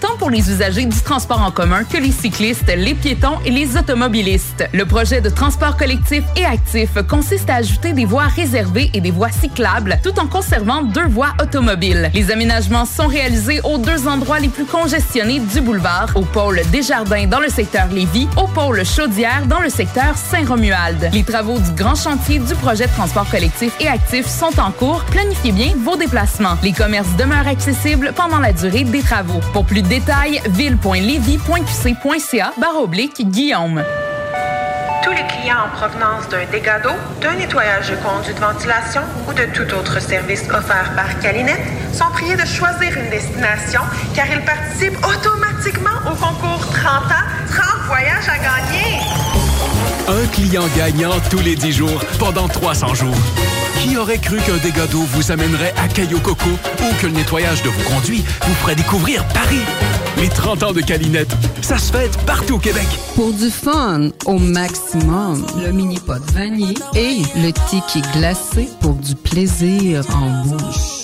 Tant pour les usagers du transport en commun que les cyclistes, les piétons et les automobilistes. Le projet de transport collectif et actif consiste à ajouter des voies réservées et des voies cyclables tout en conservant deux voies automobiles. Les aménagements sont réalisés aux deux endroits les plus congestionnés du boulevard, au pôle Desjardins dans le secteur Lévis, au pôle Chaudière dans le secteur Saint-Romuald. Les travaux du grand chantier du projet de transport collectif et actif sont en cours. Planifiez bien vos déplacements. Les commerces demeurent accessibles pendant la durée des travaux. Plus de détails, ville.levy.qc.ca oblique Guillaume. Tous les clients en provenance d'un dégât d'eau, d'un nettoyage de conduits de ventilation ou de tout autre service offert par Calinette sont priés de choisir une destination car ils participent automatiquement au concours 30 ans, 30 voyages à gagner. Un client gagnant tous les 10 jours pendant 300 jours. Qui aurait cru qu'un dégât d'eau vous amènerait à Caillou Coco ou que le nettoyage de vos conduits vous ferait découvrir Paris? Les 30 ans de Calinette, ça se fête partout au Québec. Pour du fun au maximum, le mini pot vanille et le tiki glacé pour du plaisir en bouche.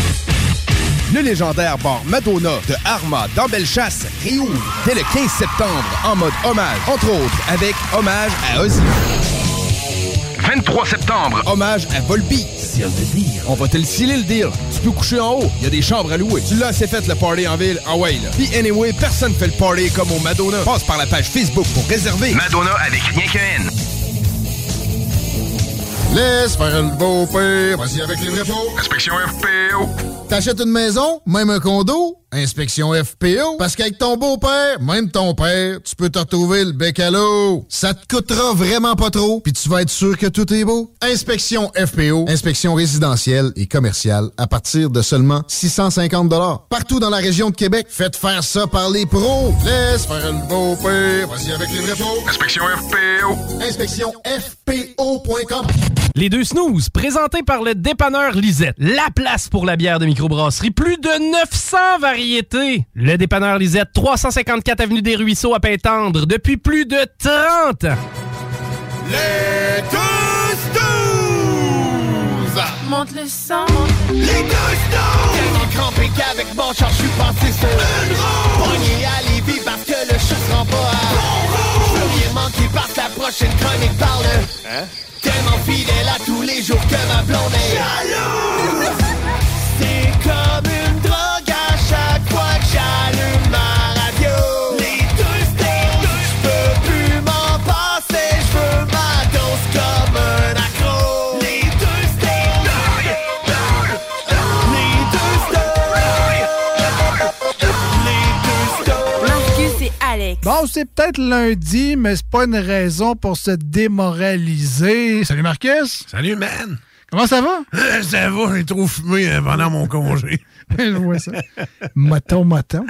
Le légendaire bar Madonna de Arma dans Bellechasse réouvre dès le 15 septembre en mode hommage, entre autres avec hommage à Ozzy. 23 septembre, hommage à Volby. On va te le sceller le deal. Tu peux coucher en haut, il y a des chambres à louer. Tu l'as assez fait le party en ville, ah ouais là. Puis anyway, personne fait le party comme au Madonna. Passe par la page Facebook pour réserver. Madonna avec rien qu'un N. Laisse faire le beau père. Vas-y avec les vrais pots. Inspection FPO. T'achètes une maison, même un condo, inspection FPO. Parce qu'avec ton beau-père, même ton père, tu peux te retrouver le bec à l'eau. Ça te coûtera vraiment pas trop, puis tu vas être sûr que tout est beau. Inspection FPO, inspection résidentielle et commerciale à partir de seulement 650 Partout dans la région de Québec, faites faire ça par les pros. Laisse faire le beau-père. Vas-y avec les vrais pots. Inspection FPO. Inspection FPO.com. Les deux snooze, présentés par le dépanneur Lisette. La place pour la bière de microbrasserie. Plus de 900 variétés. Le dépanneur Lisette, 354 Avenue des Ruisseaux à Pintendre, depuis plus de 30 ans. Les deux snooze! Monte le sang. Les deux snooze! Tellement crampé qu'avec mon char, je suis passé sur une roue. Pogné à Lévis parce que le chat se rend pas à bon Je veux rien manquer parce que la prochaine chronique parle. Hein? Tellement fidèle à tous les jours que ma blonde est jalouse. C'est comme une Bon, c'est peut-être lundi, mais c'est pas une raison pour se démoraliser. Salut Marcus. Salut, man. Comment ça va? ça va, j'ai trop fumé euh, pendant mon congé. Je vois ça. Moton, moton.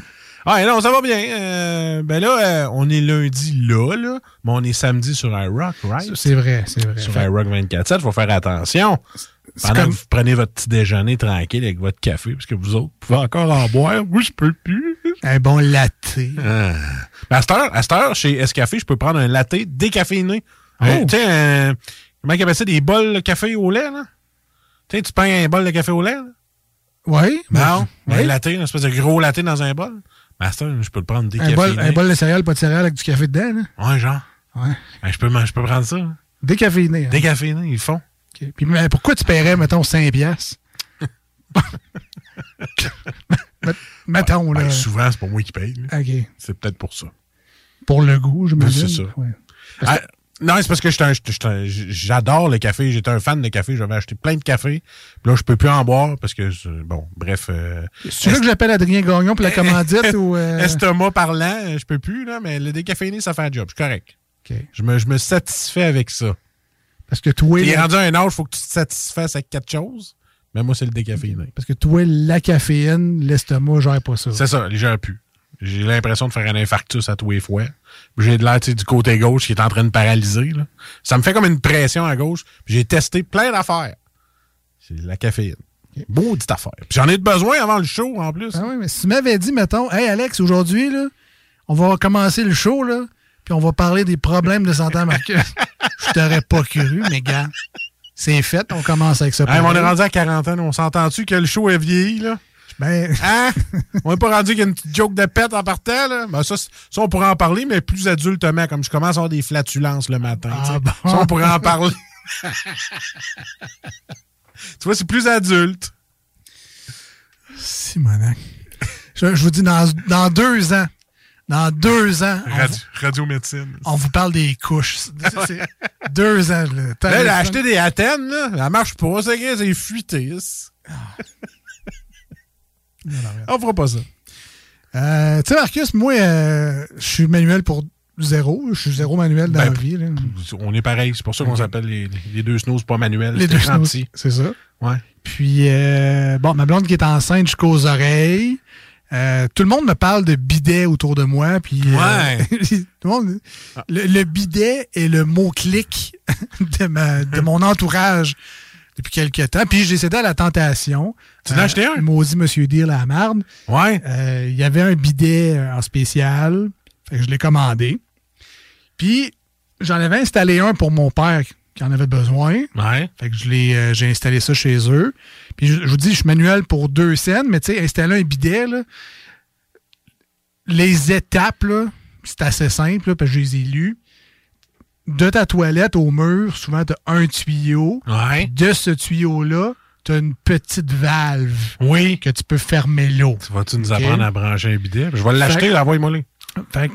Ah, non, ça va bien. Euh, ben là, euh, on est lundi là, là, mais on est samedi sur iRock, right? C'est vrai, c'est vrai. Sur iRock 24-7, faut faire attention. Pendant comme- que vous prenez votre petit déjeuner tranquille avec votre café, parce que vous autres pouvez encore en boire. Moi, je peux plus. Un bon latte. Ah. Ben, à cette heure, à cette heure, chez Escafé, je peux prendre un latte décaféiné. Oh. Euh, tu sais, un- comment ils appellent ça, des bols de café au lait, là? Tu sais, tu prends un bol de café au lait, là? Oui. Non, oui. un latte, une espèce de gros latte dans un bol. Ben, heure, je peux le prendre Un décaféiné. bol, un bol de céréales, pas de céréales avec du café dedans. Là. Ouais, genre. Ouais. Ben, je, peux, je peux prendre ça. Décaféiné. hein. Décaféiné, ils le font. Puis mais pourquoi tu paierais, mettons, 5 piastres? Met- mettons, là. Ben, souvent, c'est pas moi qui paye. là. OK. C'est peut-être pour ça. Pour le goût, je me Ben, c'est ça. Ah, non, c'est parce que j'adore le café. J'étais un fan de café. J'avais acheté plein de café. Puis là, je peux plus en boire parce que, bon, bref. Euh, veux que j'appelle Adrien Gagnon pour la commandite ou. euh, Estomac parlant, je peux plus, là, mais le décaféiné, ça fait un job. Je suis correct. OK. Je, me, je me satisfais avec ça. Parce que toi. T'es là- rendu à un âge, il faut que tu te satisfasses avec quelque chose. Mais moi, c'est le décaféiné. Parce que toi, la caféine, l'estomac, gère pas ça. C'est ça, les gens plus. J'ai l'impression de faire un infarctus à tous les fois. J'ai de l'air du côté gauche qui est en train de paralyser. là. Ça me fait comme une pression à gauche. J'ai testé plein d'affaires. C'est la caféine. Maudite affaire. J'en ai de besoin avant le show, en plus. Ah oui, mais si tu m'avais dit, mettons, hey Alex, aujourd'hui, là, on va commencer le show, là, puis on va parler des problèmes de santé à Marcus. Je t'aurais pas cru, mais gars, c'est fait, on commence avec ça. Hey, on est rendu à 40 ans. On s'entend-tu que le show est vieilli, là? Ben, Hein? on n'est pas rendu qu'il y a une petite joke de pète en partant, là? Ben, ça, ça, on pourrait en parler, mais plus adultement, comme je commence à avoir des flatulences le matin. Ah, bon? Ça, on pourrait en parler. tu vois, c'est plus adulte. Simonac. Je, je vous dis, dans, dans deux ans, dans deux ans, Radio, radio-médecine. on vous parle des couches. C'est- deux ans. Là, Là, elle a acheté des Athènes, là. Elle marche pas, c'est c'est fuité. On fera pas ça. Euh, tu sais, Marcus, moi, euh, je suis manuel pour zéro. Je suis zéro manuel dans Ben, la vie. là. On est pareil. C'est pour ça qu'on s'appelle les, les deux snooze pas manuels. Les deux snooze, c'est ça. Ouais. Puis, euh, bon, ma blonde qui est enceinte jusqu'aux oreilles. Euh, tout le monde me parle de bidet autour de moi. Puis, euh, Ouais. tout le, monde- le, le bidet est le mot-clic de, ma- de mon entourage depuis quelques temps. Puis, j'ai cédé à la tentation. Tu en as acheté un? Maudit Monsieur Deal à la marde. Ouais. Euh, Il y avait un bidet euh, en spécial. Fait que je l'ai commandé. Puis, j'en avais installé un pour mon père qui en avait besoin. Ouais. Fait que je l'ai, euh, j'ai installé ça chez eux. Puis je, je vous dis, je suis manuel pour deux scènes, mais tu sais, installer un bidet, là, les étapes, là, c'est assez simple, là, parce que je les ai lues. De ta toilette au mur, souvent, tu as un tuyau. Ouais. De ce tuyau-là, tu as une petite valve Oui. que tu peux fermer l'eau. Tu vas-tu nous apprendre à brancher un bidet? Je vais l'acheter, le. Fait que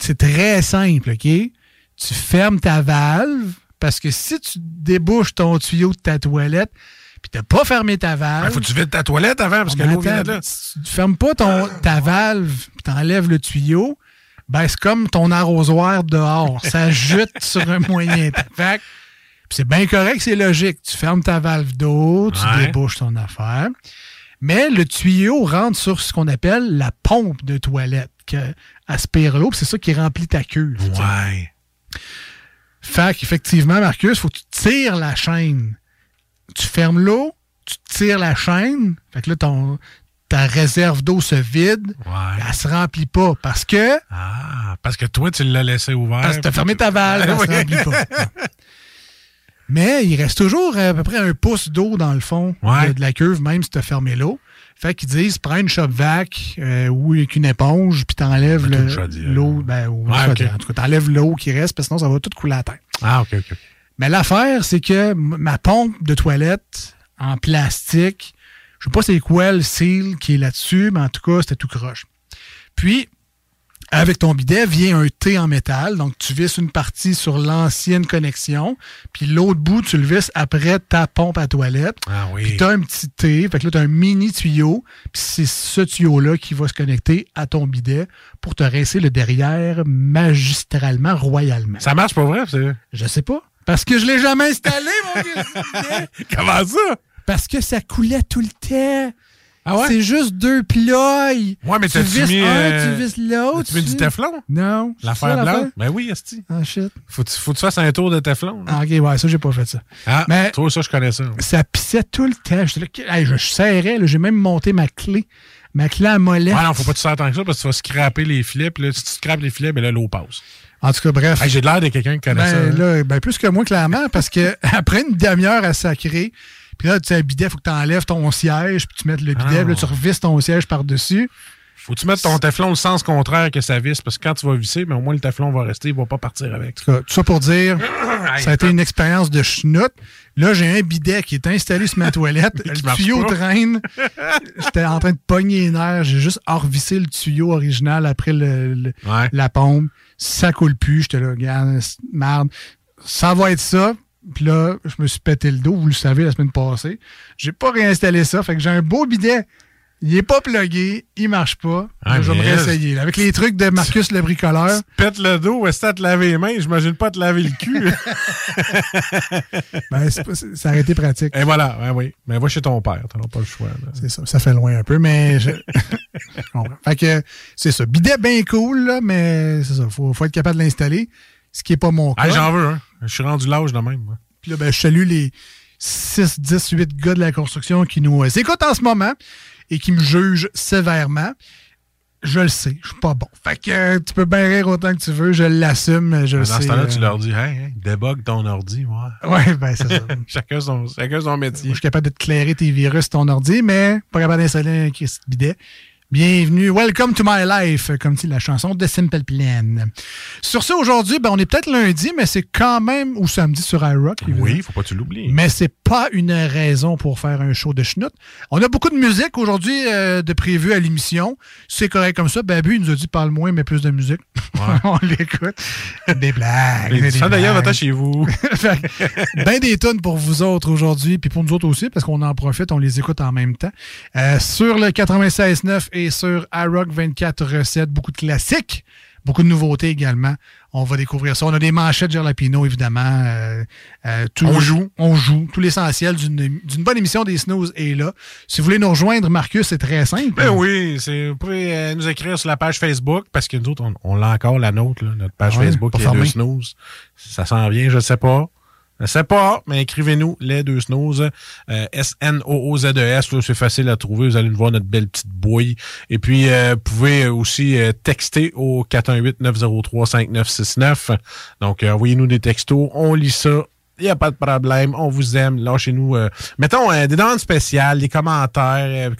c'est très simple, OK? Tu fermes ta valve parce que si tu débouches ton tuyau de ta toilette puis t'as pas fermé ta valve. Ben, faut que tu vides ta toilette avant parce que l'eau vient là. Si tu fermes pas ton, ta valve puis t'enlèves le tuyau, ben c'est comme ton arrosoir dehors. Ça jute sur un moyen temps. C'est bien correct, c'est logique. Tu fermes ta valve d'eau, tu Ouais. débouches ton affaire. Mais le tuyau rentre sur ce qu'on appelle la pompe de toilette qui aspire l'eau, c'est ça qui remplit ta cuve. tu. Ouais. Fait qu'effectivement, Marcus, faut que tu tires la chaîne. Tu fermes l'eau, tu tires la chaîne. Fait que là, ton, ta réserve d'eau se vide. Ouais. Elle se remplit pas parce que, Ah, parce que toi, tu l'as laissé ouvert. parce que t'as fermé ta valve, elle se remplit pas. Mais il reste toujours à peu près un pouce d'eau dans le fond Ouais. de, de la cuve, même si tu as fermé l'eau. Fait qu'ils disent, prends une shop vac euh, ou avec une éponge, puis t'enlèves l'eau. Ben, ou Ouais. En tout cas, t'enlèves l'eau qui reste, parce que sinon ça va tout couler à terre. Ah, OK, OK. Mais l'affaire, c'est que ma pompe de toilette en plastique, je sais pas c'est quoi le seal qui est là-dessus, mais en tout cas, c'était tout croche. Puis, avec ton bidet vient un T en métal. Donc, tu visses une partie sur l'ancienne connexion, puis l'autre bout, tu le visses après ta pompe à toilette. Ah oui. Puis tu as un petit T, fait que là, tu as un mini tuyau, puis c'est ce tuyau-là qui va se connecter à ton bidet pour te rincer le derrière magistralement, royalement. Ça marche pas vrai? c'est- Je sais pas. Parce que je l'ai jamais installé, mon gars. Comment ça? Parce que ça coulait tout le temps. Ah ouais? C'est juste deux ploys. Ouais, mais tu visses mis, un, euh, tu visses l'autre. As-tu mis du Teflon? Non. ça, L'affaire blanche? Ben oui, Esti. Ah, shit. Faut que tu faut que tu fasses un tour de Teflon. Ah, ok, ouais, ça, j'ai pas fait ça. Ah, Mais- toi, ça, je connais ça. Ça pissait tout le temps. Là, hey, je serrais, j'ai même monté ma clé. Ma clé à molette. Ouais, non, faut pas tu sers tant que ça parce que tu vas scraper les filets. Puis là, si tu scrapes les filets, ben là, l'eau passe. En tout cas, bref. Hey, J'ai de l'air de quelqu'un qui connaît Ben, ça. hein. là, ben, plus que moi, clairement, parce que après une demi-heure à sacrer, puis là, tu sais, un bidet, faut que tu enlèves ton siège, puis tu mettes le bidet, Ah. puis là, tu revisses ton siège par-dessus. Faut que tu mettes ton Teflon le sens contraire que ça visse parce que quand tu vas visser, ben, au moins le Teflon va rester, il va pas partir avec. Tout cas, tout ça pour dire, ça a été une expérience de schnout. Là, j'ai un bidet qui est installé sur ma toilette. Le tuyau pas. traîne. J'étais en train de pogner les nerfs. J'ai juste revissé le tuyau original après le- le- Ouais. la pompe. Ça coule plus. J'étais là, regarde, merde. Ça va être ça. Puis là, je me suis pété le dos, vous le savez, la semaine passée. J'ai pas réinstallé ça. Fait que j'ai un beau bidet. Il est pas plugué, il marche pas. Ah, je vais me réessayer. là. Avec les trucs de Marcus le bricoleur. Pète le dos, est-ce que te laver les mains? J'imagine pas te laver le cul. Ben, pas- ça aurait été pratique. Et voilà, ouais, oui. Mais va chez ton père, t'auras pas le choix. C'est ça. Ça fait loin un peu, mais je. Fait que c'est ça. Bidet bien cool, là, mais c'est ça. Faut, faut être capable de l'installer. Ce qui n'est pas mon cas. Ah, j'en veux, hein. Je suis rendu l'âge de même, moi. Puis là, ben, je salue les 6, 10, 8 gars de la construction qui nous euh, écoutent en ce moment et qui me jugent sévèrement. Je le sais, je suis pas bon. Fait que euh, tu peux bien rire autant que tu veux, je l'assume, je le Dans sais. ce temps-là, euh, tu leur dis, hey, hey, débug ton ordi, ouais. Ouais, ben c'est ça. chacun, son, chacun son métier. Je suis capable de te clairer tes virus ton ordi, mais pas capable d'installer un bidet. Bienvenue, welcome to my life, comme dit la chanson de Simple Plan. Sur ce, aujourd'hui, ben, on est peut-être lundi, mais c'est quand même, ou samedi sur iRock. Oui, faut pas que tu l'oublies. Mais c'est pas une raison pour faire un show de schnout. On a beaucoup de musique aujourd'hui euh, de prévu à l'émission. C'est correct comme ça. Babu, il nous a dit parle moins, mais plus de musique. on l'écoute. Des blagues. Fans d'ailleurs, va chez vous. Ben des tonnes pour vous autres aujourd'hui, puis pour nous autres aussi, parce qu'on en profite, on les écoute en même temps. Euh, sur le 96.9 et sur iRock 24 recettes, beaucoup de classiques, beaucoup de nouveautés également. On va découvrir ça. On a des manchettes Gerlapino, évidemment. Euh, euh, tout- On joue. On joue. Tout l'essentiel d'une bonne émission des Snooze est là. Si vous voulez nous rejoindre, Marcus, c'est très simple. Ben oui, vous pouvez euh, nous écrire sur la page Facebook parce que nous autres, on, on l'a encore, la nôtre, là, notre page Ah ouais, Facebook, les deux snooze. Ça s'en vient, je sais pas. Je sais pas, mais écrivez-nous les deux snooze. Euh, S-N-O-O-Z-E-S, là, c'est facile à trouver. Vous allez nous voir notre belle petite bouille. Et puis, euh, vous pouvez aussi euh, texter au 418-903-5969. Donc, euh, envoyez-nous des textos. On lit ça. Il n'y a pas de problème. On vous aime. Lâchez-nous. euh, mettons euh, des demandes spéciales, des commentaires. euh,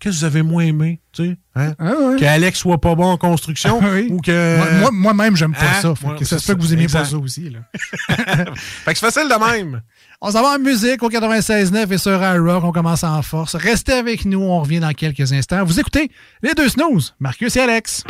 Qu'est-ce que vous avez moins aimé? Tu sais, hein? Ah. Que Alex soit pas bon en construction Ah oui. ou que. Moi- moi- Moi-même, j'aime pas Hein? ça. Que ça se peut que vous aimiez pas exact. ça aussi. Là. Fait que c'est facile de même. On s'en va en musique au 96.9 et sur iRock. On commence en force. Restez avec nous. On revient dans quelques instants. Vous écoutez les deux snooze, Marcus et Alex.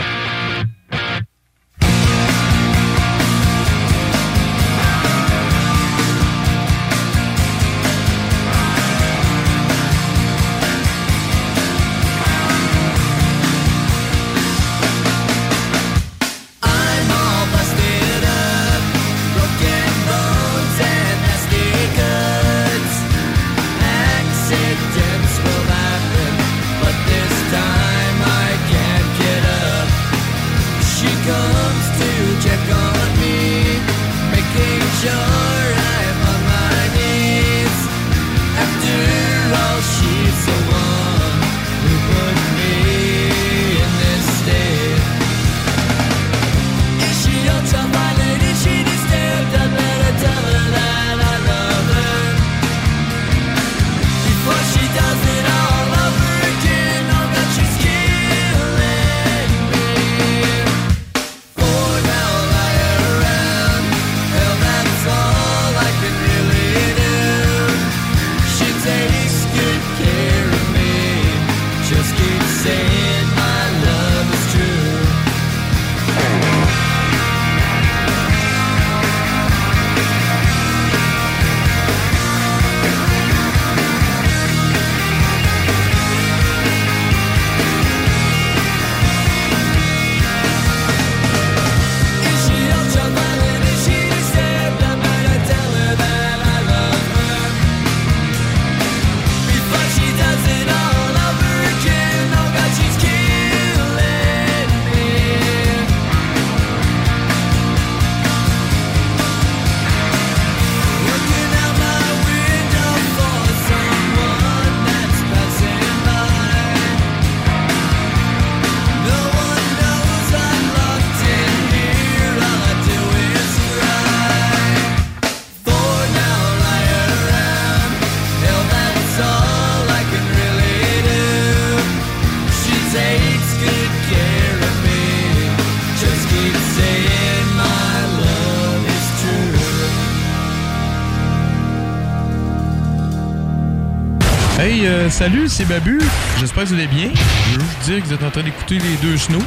Hey, euh, salut, c'est Babu. J'espère que vous allez bien. Je veux juste dire que vous êtes en train d'écouter les deux snows.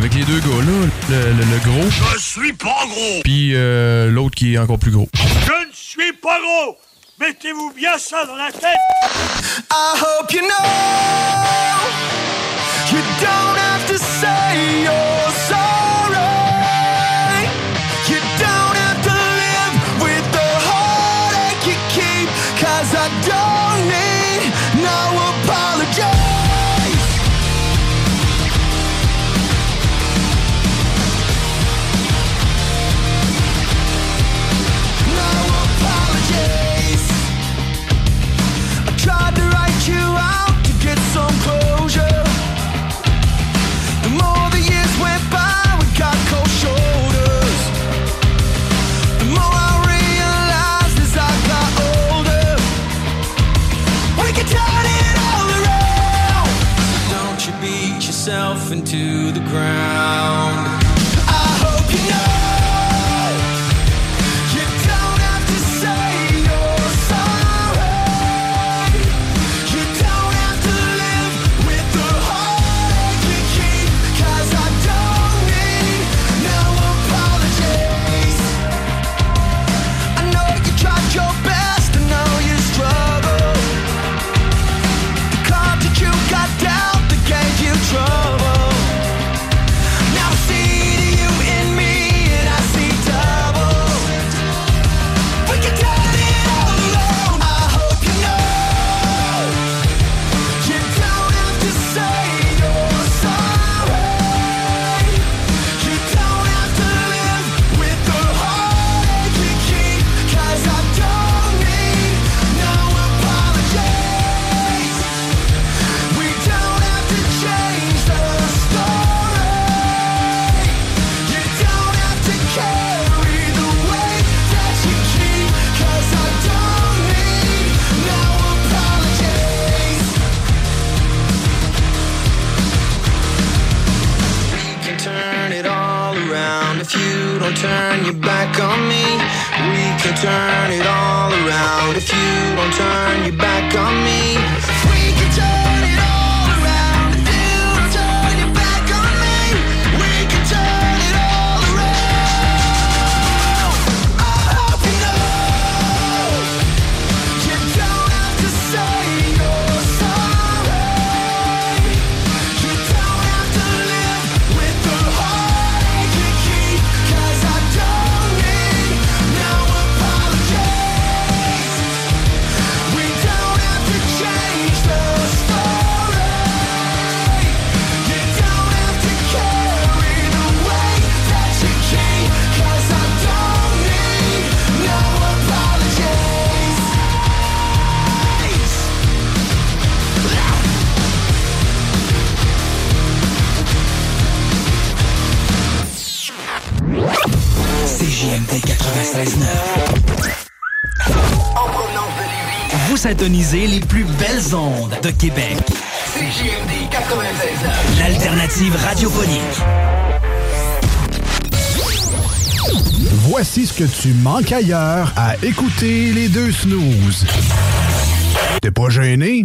Avec les deux gars là, le, le- le gros. Je suis pas gros. Puis euh, l'autre qui est encore plus gros. Je ne suis pas gros. Mettez-vous bien ça dans la tête. I hope you know if you don't turn your back on me. Vous syntonisez les plus belles ondes de Québec. CJMD 96.9. L'alternative radiophonique. Voici ce que tu manques ailleurs à écouter les deux snooze. T'es pas gêné?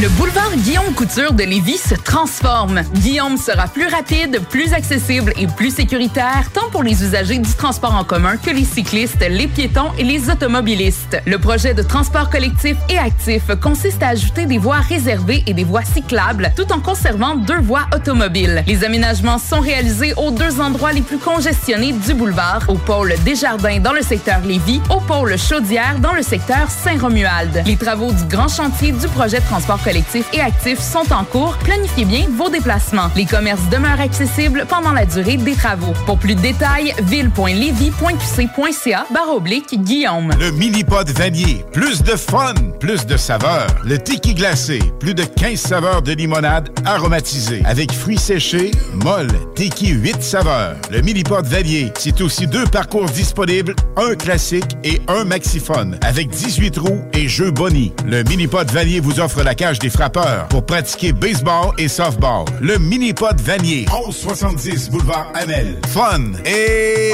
Le boulevard Guillaume Couture de Lévis se transforme. Guillaume sera plus rapide, plus accessible et plus sécuritaire, tant pour les usagers du transport en commun que les cyclistes, les piétons et les automobilistes. Le projet de transport collectif et actif consiste à ajouter des voies réservées et des voies cyclables, tout en conservant deux voies automobiles. Les aménagements sont réalisés aux deux endroits les plus congestionnés du boulevard, au pôle Desjardins dans le secteur Lévis, au pôle Chaudière dans le secteur Saint-Romuald. Les travaux du grand chantier du projet de transport collectifs et actifs sont en cours, planifiez bien vos déplacements. Les commerces demeurent accessibles pendant la durée des travaux. Pour plus de détails, ville.levy.qc.ca barre oblique Guillaume. Le mini-pod vanier. Plus de fun, plus de saveurs. Le tiki glacé. Plus de 15 saveurs de limonade aromatisée. Avec fruits séchés, molle, tiki 8 saveurs. Le mini-pod vanier. C'est aussi deux parcours disponibles, un classique et un maxiphone. Avec 18 roues et jeux boni. Le mini-pod vanier vous offre la cage des frappeurs pour pratiquer baseball et softball. Le mini-pod vanier. 1170 boulevard Amel. Fun et...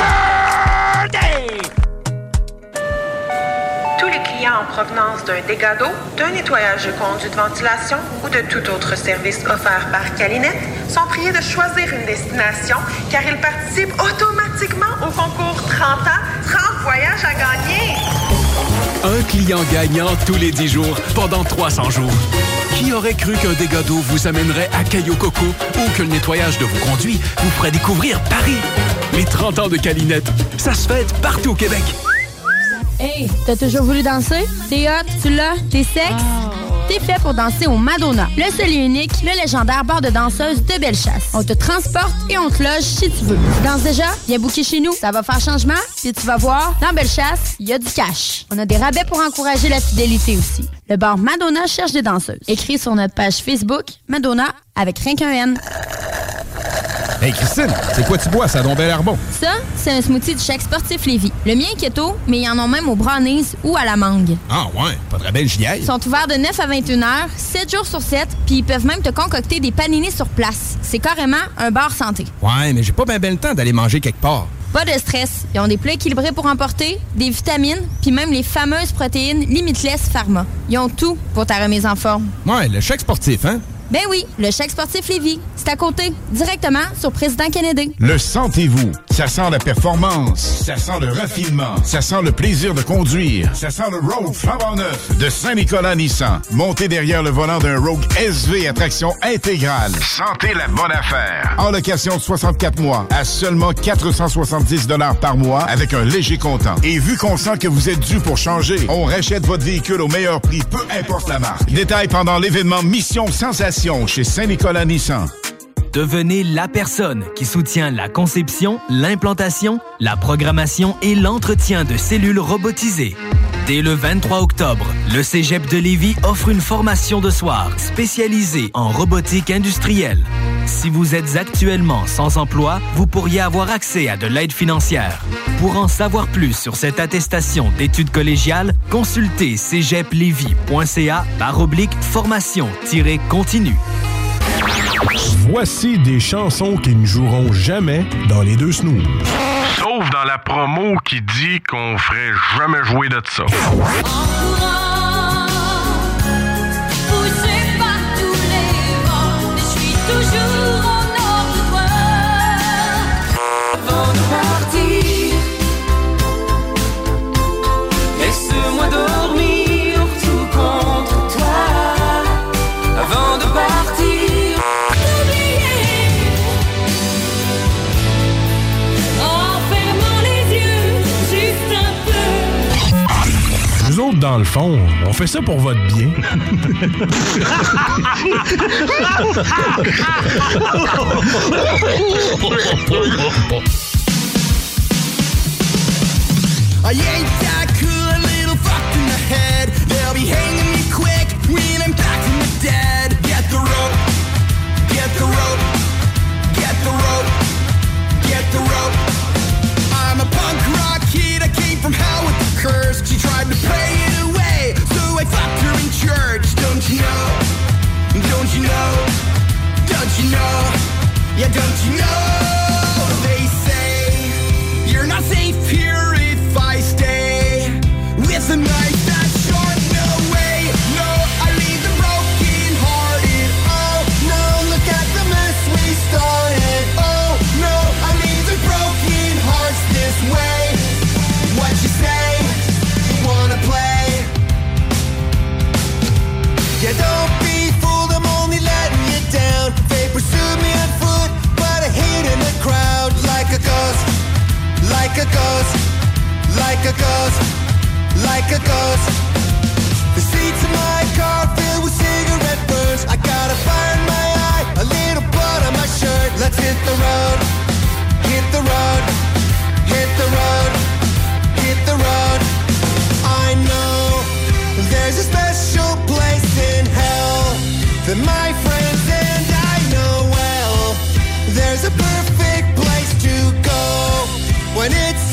Tous les clients en provenance d'un dégât d'eau, d'un nettoyage de conduits de ventilation ou de tout autre service offert par Calinette sont priés de choisir une destination car ils participent automatiquement au concours 30 ans, 30 voyages à gagner. Un client gagnant tous les 10 jours pendant 300 jours. Qui aurait cru qu'un dégât d'eau vous amènerait à Caillou Coco ou que le nettoyage de vos conduits vous ferait découvrir Paris? Les 30 ans de Calinette, ça se fête partout au Québec. Hey, t'as toujours voulu danser? T'es hot, tu l'as, t'es sexe? T'es fait pour danser au Madonna, le seul et unique, le légendaire bar de danseuses de Bellechasse. On te transporte et on te loge si tu veux. Tu danses déjà? Viens booker chez nous, ça va faire changement, puis tu vas voir, dans Bellechasse, il y a du cash. On a des rabais pour encourager la fidélité aussi. Le bar Madonna cherche des danseuses. Écris sur notre page Facebook, Madonna, avec rien qu'un N. Hey Christine, c'est quoi tu bois, ça don bel air bon? Ça, c'est un smoothie du chèque sportif Lévis. Le mien est keto, mais ils en ont même au brownies ou à la mangue. Ah ouais, pas très belle j'y aille. Ils sont ouverts de 9 à 21 heures, 7 jours sur 7, puis ils peuvent même te concocter des paninis sur place. C'est carrément un bar santé. Ouais, mais j'ai pas bien ben le temps d'aller manger quelque part. Pas de stress. Ils ont des plats équilibrés pour emporter, des vitamines, puis même les fameuses protéines Limitless Pharma. Ils ont tout pour ta remise en forme. Ouais, le chèque sportif, hein? Ben oui, le chèque sportif Lévis. C'est à côté, directement sur Président Kennedy. Le sentez-vous? Ça sent la performance. Ça sent le raffinement. Ça sent le plaisir de conduire. Ça sent le Rogue flambant neuf de Saint-Nicolas Nissan. Montez derrière le volant d'un Rogue SV à traction intégrale. Sentez la bonne affaire. En location de 64 mois à seulement 470 par mois avec un léger comptant. Et vu qu'on sent que vous êtes dû pour changer, on rachète votre véhicule au meilleur prix, peu importe la marque. Détail pendant l'événement Mission Sensation chez Saint-Nicolas Nissan. Devenez la personne qui soutient la conception, l'implantation, la programmation et l'entretien de cellules robotisées. Dès le 23 octobre, le Cégep de Lévis offre une formation de soir spécialisée en robotique industrielle. Si vous êtes actuellement sans emploi, vous pourriez avoir accès à de l'aide financière. Pour en savoir plus sur cette attestation d'études collégiales, consultez cégeplevy.ca par oblique formation-continue. Voici des chansons qui ne joueront jamais dans les deux snooze. Sauf dans la promo qui dit qu'on ferait jamais jouer de ça. Dans le fond, on fait ça pour votre bien. I ain't that cool, little fucked in the head. They'll be hanging me quick when I'm back from the dead. Get the rope, get the rope, get the rope, get the rope. I'm a punk rock kid, I came from hell with the curse. She tried to pay you know? Don't you know? Don't you know? Yeah, don't you know? a ghost, like a ghost, like a ghost. The seats of my car filled with cigarette burns. I got a fire in my eye, a little blood on my shirt. Let's hit the road, hit the road, hit the road, hit the road. I know there's a special place in hell that my friends and I know well. There's a perfect when it's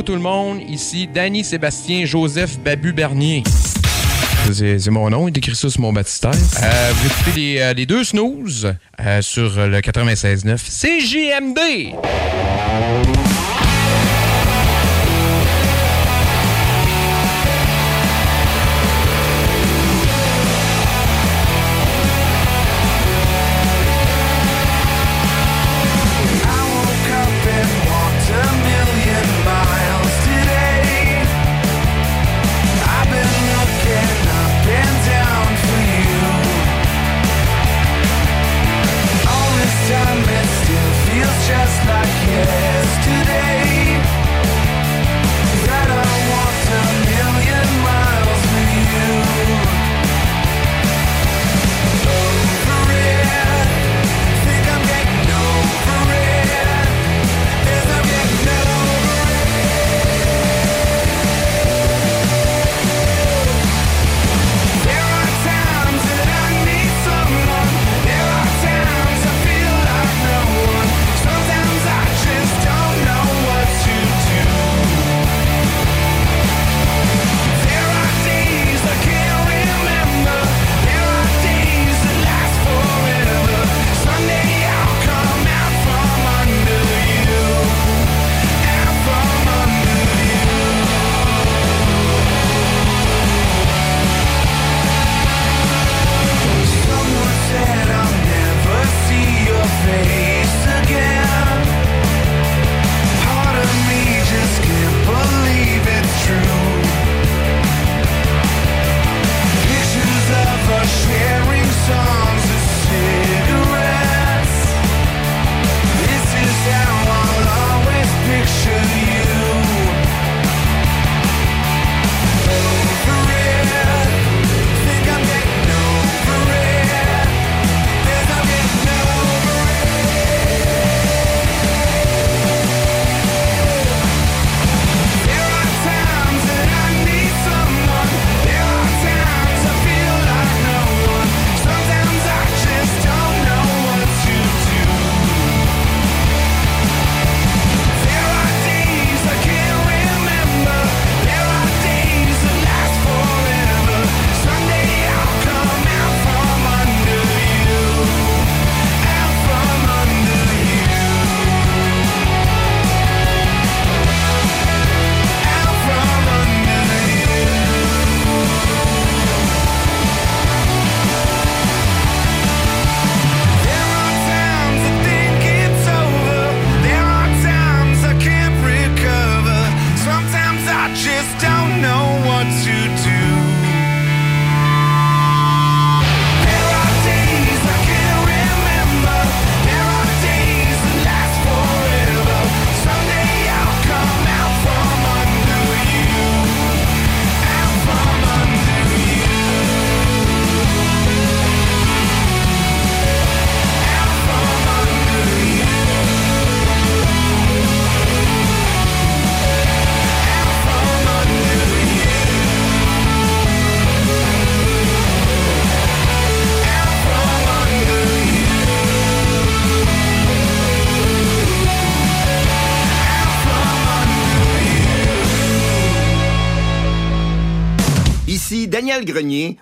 Allô tout le monde, ici Danny Sébastien Joseph Babu Bernier. C'est mon nom, il écrit ça sur mon baptistère. Euh, vous écoutez les, euh, les deux snooze euh, sur le 96.9 CJMD.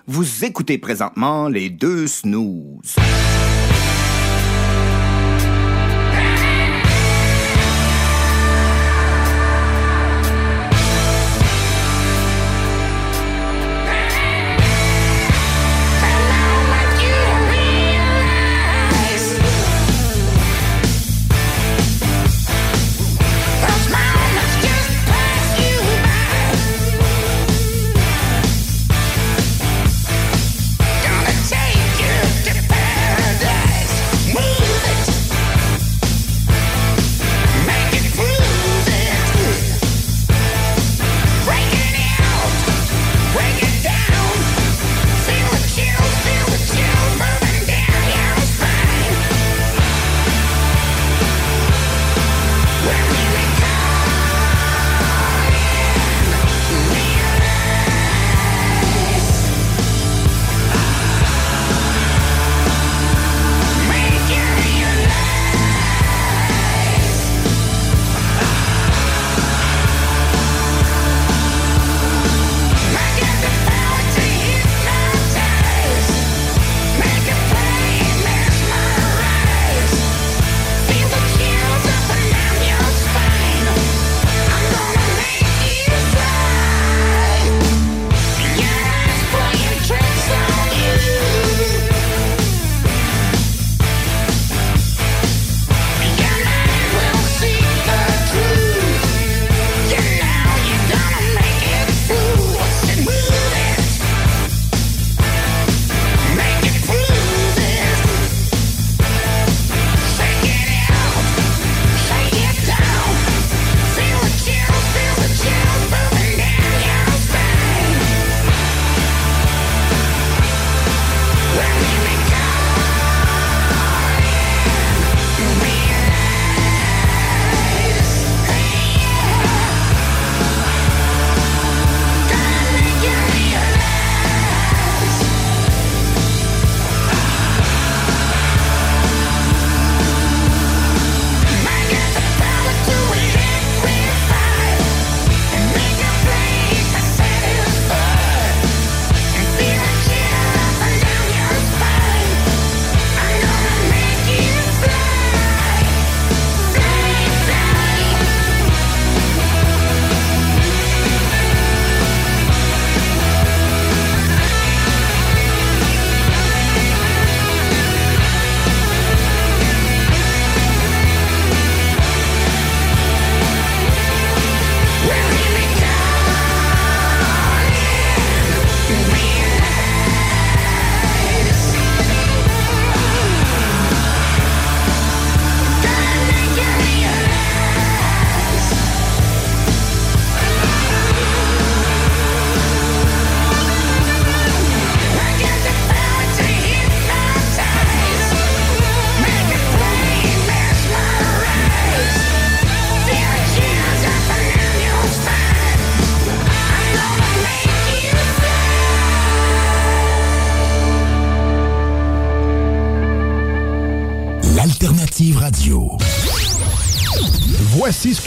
Vous écoutez présentement les deux snooze.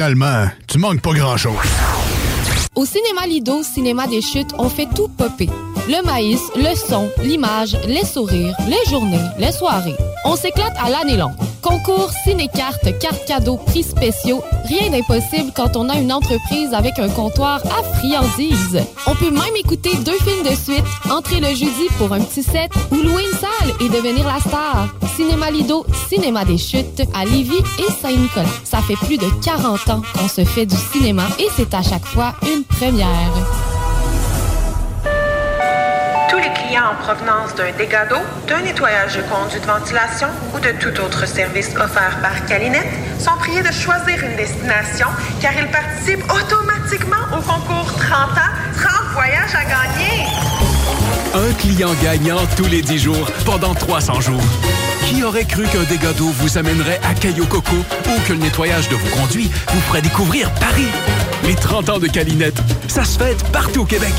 Finalement, tu manques pas grand-chose. Au cinéma Lido, cinéma des chutes, on fait tout popper. Le maïs, le son, l'image, les sourires, les journées, les soirées. On s'éclate à l'année longue. Concours, ciné-cartes, cartes cadeaux, prix spéciaux, rien d'impossible quand on a une entreprise avec un comptoir à friandises. On peut même écouter deux films de suite, entrer le jeudi pour un petit set ou louer une salle et devenir la star. Cinéma Lido, cinéma des chutes à Lévis et Saint-Nicolas. Ça fait plus de 40 ans qu'on se fait du cinéma et c'est à chaque fois une première. Tous les clients en provenance d'un dégât d'eau, d'un nettoyage de conduits de ventilation ou de tout autre service offert par Calinette sont priés de choisir une destination car ils participent automatiquement au concours 30 ans, 30 voyages à gagner. Un client gagnant tous les 10 jours pendant 300 jours. Qui aurait cru qu'un dégât d'eau vous amènerait à Caillou Coco ou que le nettoyage de vos conduits vous ferait découvrir Paris? Les 30 ans de Calinette, ça se fête partout au Québec.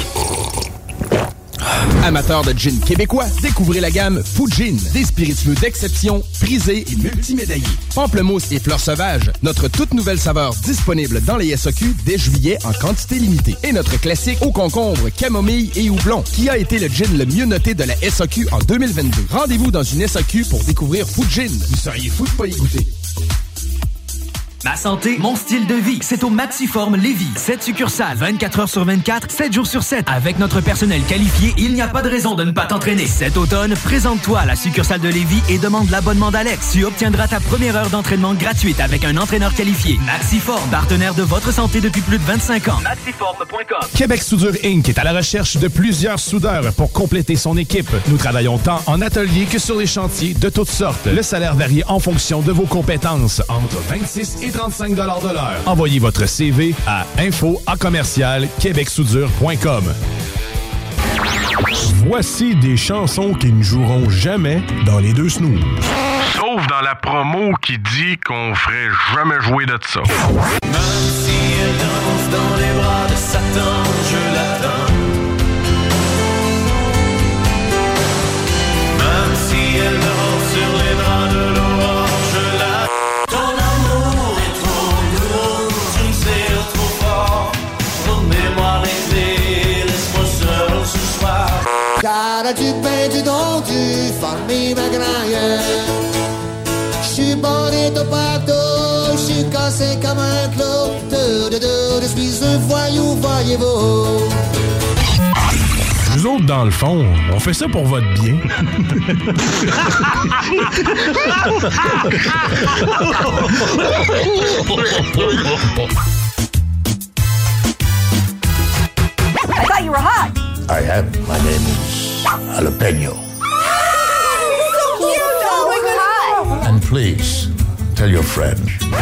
Amateurs de gin québécois, découvrez la gamme Fujin, des spiritueux d'exception, prisés et multimédaillés. Pamplemousse et fleurs sauvages, notre toute nouvelle saveur disponible dans les SOQ dès juillet en quantité limitée. Et notre classique au concombre, camomille et houblon, qui a été le gin le mieux noté de la SOQ en 2022. Rendez-vous dans une SOQ pour découvrir Fujin. Vous seriez fou de pas y goûter. Ma santé, mon style de vie, c'est au Maxiform Lévis. 7 succursales, 24 heures sur 24, 7 jours sur 7. Avec notre personnel qualifié, il n'y a pas de raison de ne pas t'entraîner. Cet automne, présente-toi à la succursale de Lévis et demande l'abonnement d'Alex. Tu obtiendras ta première heure d'entraînement gratuite avec un entraîneur qualifié. Maxiform, partenaire de votre santé depuis plus de 25 ans. Maxiform.com. Québec Soudure Inc. est à la recherche de plusieurs soudeurs pour compléter son équipe. Nous travaillons tant en atelier que sur les chantiers de toutes sortes. Le salaire varie en fonction de vos compétences, entre 26 et 35 de l'heure. Envoyez votre CV à info à commercial québecsoudure.com. Voici des chansons qui ne joueront jamais dans les deux snooze. Sauf dans la promo qui dit qu'on ferait jamais jouer de ça. Même si elle danse dans les bras de Satan, je bonito partout, j'suis cassé comme un clou. De, de, de, je suis un voyou, voyez-vous. Nous autres, dans le fond, on fait ça pour votre bien. I thought you were hot. I am. My name is Jalapeno. so cute. Oh my god. And please, tell your friend. My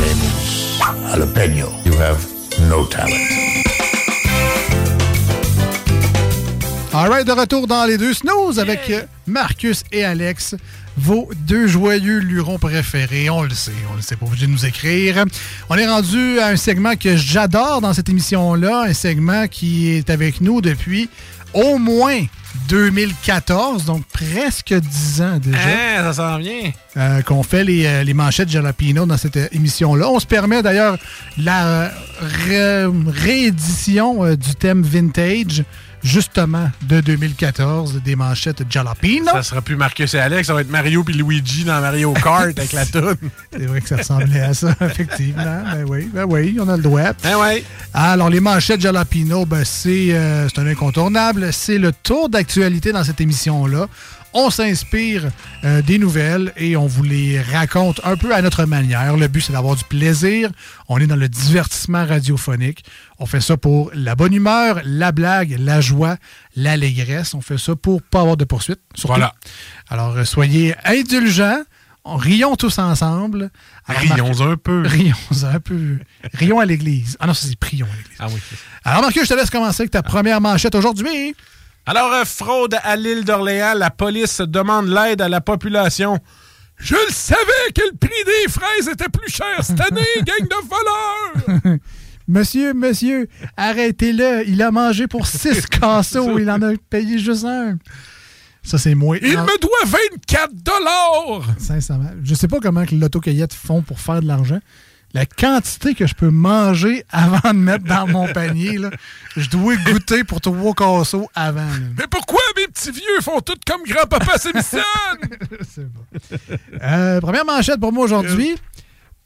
name is Jalapeno. You have no talent. Alright, de retour dans les deux snooze avec euh, Marcus et Alex, vos deux joyeux lurons préférés. On le sait, on le sait, pas obligé de nous écrire. On est rendu à un segment que j'adore dans cette émission-là, un segment qui est avec nous depuis au moins 2014, donc presque 10 ans déjà. Hein, ça s'en vient. Euh, qu'on fait les, euh, les manchettes Jalapino dans cette euh, émission-là. On se permet d'ailleurs la ré- réédition du thème vintage, justement, de 2014, des manchettes Jalapino. Ça sera plus Marcus et Alex, ça va être Mario puis Luigi dans Mario Kart avec la toune. C'est vrai que ça ressemblait à ça, effectivement. Ben oui, ben oui, on a le droit. Ben oui. Alors, les manchettes Jalapino, ben c'est euh, c'est un incontournable. C'est le tour d'actualité dans cette émission-là. On s'inspire euh, des nouvelles et on vous les raconte un peu à notre manière. Le but, c'est d'avoir du plaisir. On est dans le divertissement radiophonique. On fait ça pour la bonne humeur, la blague, la joie, l'allégresse. On fait ça pour pas avoir de poursuite. surtout. Voilà. Alors, euh, soyez indulgents. On- rions tous ensemble. Alors, Rions un peu. Rions un peu. Rions à l'église. Ah non, c'est prions à l'église. Ah oui. Alors, Marcus, je te laisse commencer avec ta première manchette aujourd'hui. Alors, euh, fraude à l'île d'Orléans, la police demande l'aide à la population. Je le savais que le prix des fraises était plus cher cette année, gang de voleurs! Monsieur, monsieur, arrêtez-le. Il a mangé pour six casseaux. Il en a payé juste un. Ça, c'est moi. Il me doit 24 dollars! Sincèrement, je sais pas comment l'autocueillette font pour faire de l'argent. La quantité que je peux manger avant de mettre dans mon panier, là, je dois goûter pour trois casseaux avant. là. Mais pourquoi mes petits vieux font tout comme grand-papa Simpson? Euh, première manchette pour moi aujourd'hui.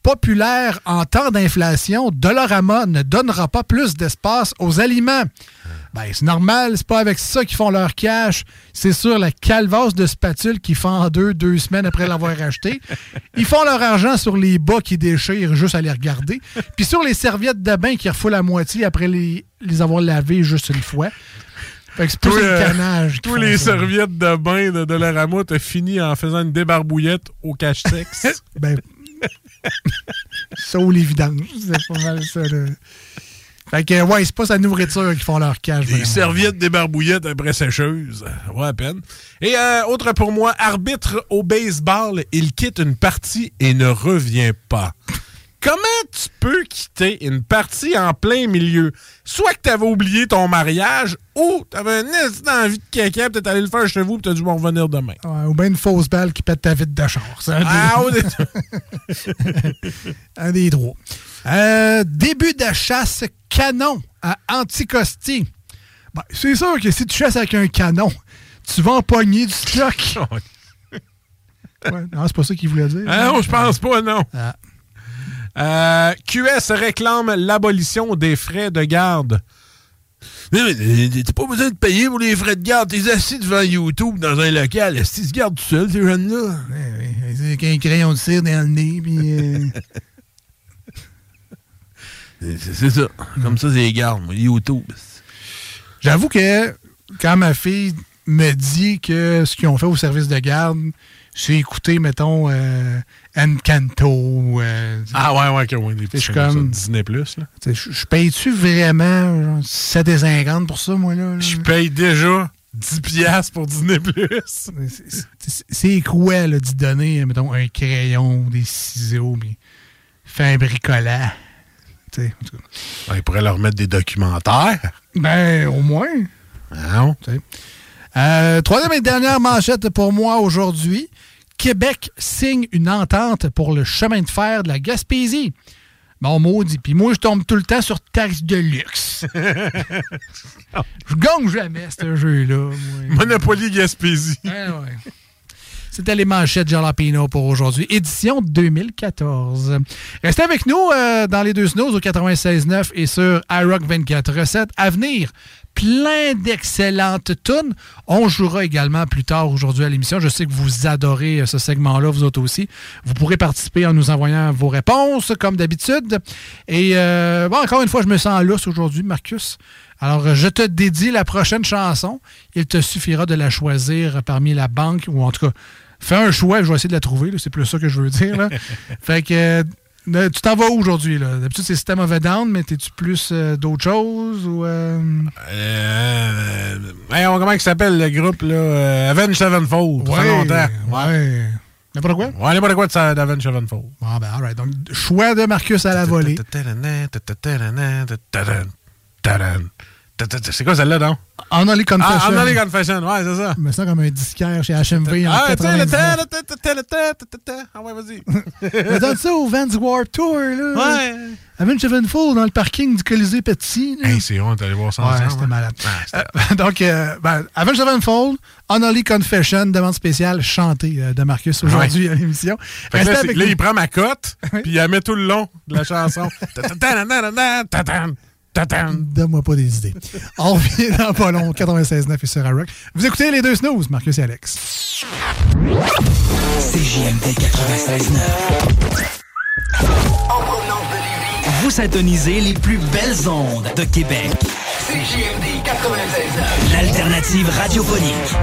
Populaire en temps d'inflation, Dollarama ne donnera pas plus d'espace aux aliments. Ben, c'est normal, c'est pas avec ça qu'ils font leur cash. C'est sur la calvasse de spatule qu'ils font en deux, deux semaines après l'avoir acheté. Ils font leur argent sur les bas qui déchirent juste à les regarder. Puis sur les serviettes de bain qui refoulent la moitié après les, les avoir lavées juste une fois. Fait que c'est plus le canage. Tous les ça. serviettes de bain de Dollarama, t'as fini en faisant une débarbouillette au cache-sexe. ben, ça ou les vidanges. C'est pas mal ça. là. Fait que, ouais, c'est pas sa nourriture qui font leur cash. Des vraiment. serviettes débarbouillettes après sécheuse. Ouais, à peine. Et euh, autre pour moi, arbitre au baseball, il quitte une partie et ne revient pas. Comment tu peux quitter une partie en plein milieu? Soit que t'avais oublié ton mariage ou t'avais une petite envie de caca, peut-être aller le faire chez vous, puis t'as dû m'en revenir demain. Ouais, ou bien une fausse balle qui pète ta vitre de char. C'est un des- Ah, oui, un des trois. Euh, début de chasse canon à Anticosti. Ben, c'est sûr que si tu chasses avec un canon, tu vas empoigner du stock. Ouais, non, c'est pas ça qu'il voulait dire. Ah non, je pense pas, non. Ah. Euh, QS réclame l'abolition des frais de garde. T'as pas besoin de payer pour les frais de garde. T'es assis devant YouTube dans un local. Est-ce qu'ils se gardent tout seuls, ces jeunes-là? Avec un crayon de cire dans le nez, puis... euh, C'est ça. Comme ça, c'est les gardes, moi, YouTube. J'avoue que quand ma fille me dit que ce qu'ils ont fait au service de garde, c'est écouter, mettons, euh, Encanto. euh, Ah ouais, ouais, que ouais, des je petits suis comme- Disney+. Plus, là. Je paye-tu vraiment genre, 7,50 pour ça, moi, là? là? Je paye déjà 10 piastres pour Disney+. Plus. C'est- quoi, là, d'y donner, mettons, un crayon, des ciseaux, puis faire un bricolat? En tout cas. Ils pourraient leur mettre des documentaires. Ben, au moins. Non? Tu sais. Euh, troisième et dernière manchette pour moi aujourd'hui. Québec signe une entente pour le chemin de fer de la Gaspésie. Bon, maudit. Puis moi, je tombe tout le temps sur taxe de luxe. je gagne jamais, ce jeu-là. Monopoly Gaspésie. Ouais, ouais. C'était les manchettes Jalapino pour aujourd'hui, édition 2014. Restez avec nous euh, dans les deux snows au 96.9 et sur iRock 24 recettes. À venir, plein d'excellentes tunes. On jouera également plus tard aujourd'hui à l'émission. Je sais que vous adorez euh, ce segment-là, vous autres aussi. Vous pourrez participer en nous envoyant vos réponses, comme d'habitude. Et euh, encore une fois, je me sens lousse aujourd'hui, Marcus. Alors, je te dédie la prochaine chanson. Il te suffira de la choisir parmi la banque, ou en tout cas, fais un choix, je vais essayer de la trouver. C'est plus ça que je veux dire. là. fait que, euh, euh, tu t'en vas où aujourd'hui? là? D'habitude, c'est System of a Down, mais t'es-tu plus euh, d'autres choses? Ou, euh, Euh, comment il s'appelle le groupe, là? Avenged Sevenfold. Ça fait Ouais, longtemps. Ouais. N'importe quoi? Ouais, n'importe quoi de ça- d'Avenged Sevenfold. Ah, ben, all right. Donc, choix de Marcus à la volée. C'est quoi celle-là, non? Unholy Confession. Ah, Confession, ouais, c'est ça. Je me sens comme un disquaire chez HMV Ah, tu sais, le 99. ta- le ta- ta- ta- ta- ta- ta- ta- Ah ouais, vas-y. Mais donne ça au Vans Warped Tour, là. Ouais. Avenged Sevenfold dans le parking du Colisée Petit. Hey, c'est honte d'aller voir ça Ouais, ensemble. c'était hein. malade. Euh, donc, euh, ben, Avenged Sevenfold, Unholy Confession, demande spéciale chantée euh, de Marcus aujourd'hui à l'émission. Là, avec il prend ma cote, puis il la met tout le long de la chanson. Donne-moi pas des idées. On revient dans pas long, 96.9 et sur Rock. Vous écoutez les deux snooze, Marcus et Alex. CJMD 96.9. Vous syntonisez les plus belles ondes de Québec. CJMD 96.9. L'alternative radiophonique.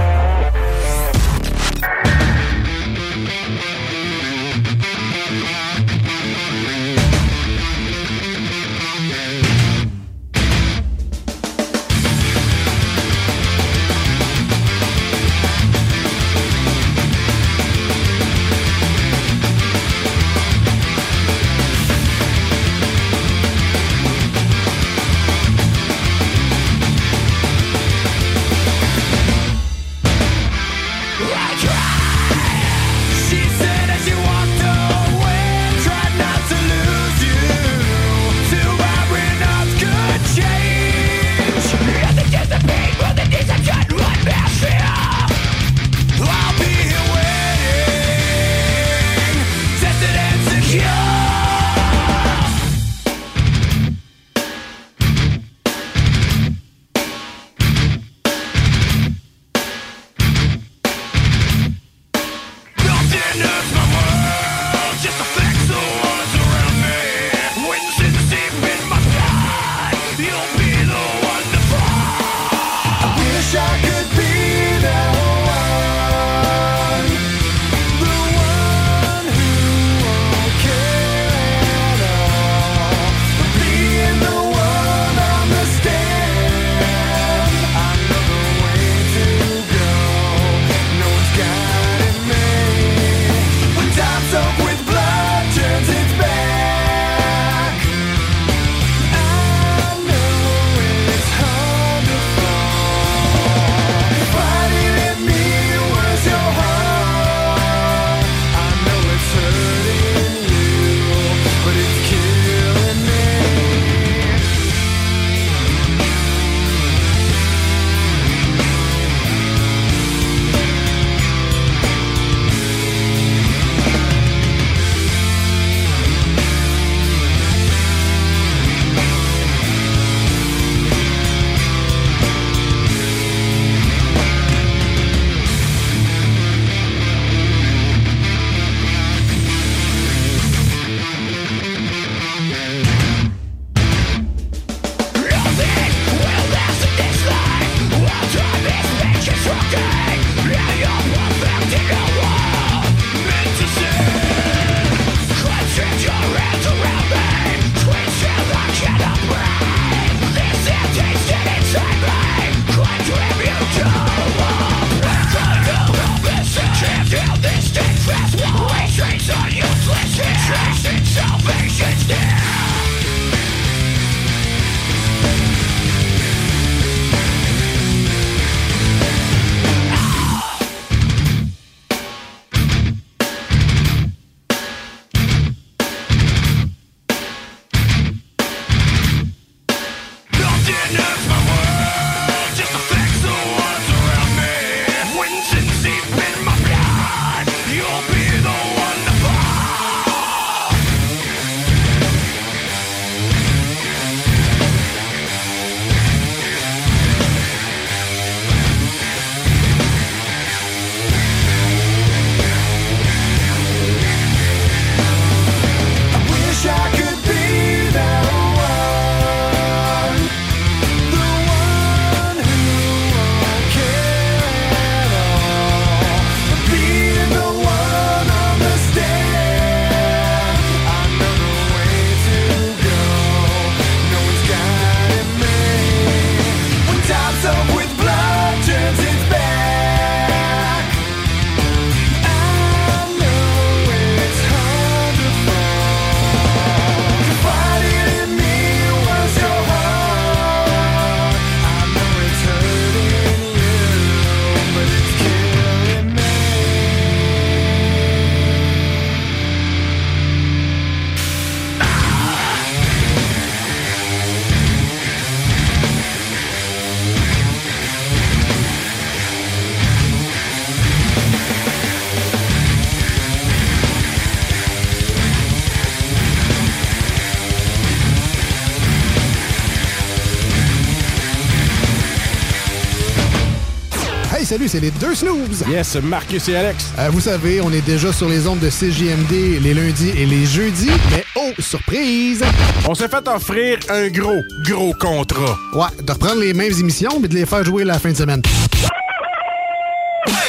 C'est les deux snooze. Yes, Marcus et Alex. Euh, vous savez, on est déjà sur les ondes de CJMD les lundis et les jeudis, mais oh, surprise! On s'est fait offrir un gros, gros contrat. Ouais, de reprendre les mêmes émissions, mais de les faire jouer la fin de semaine.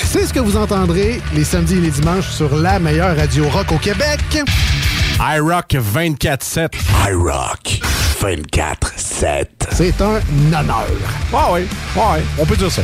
C'est ce que vous entendrez les samedis et les dimanches sur la meilleure radio rock au Québec. iRock 24-7. iRock 24-7. C'est un honneur. Ouais, ouais, ouais, on peut dire ça.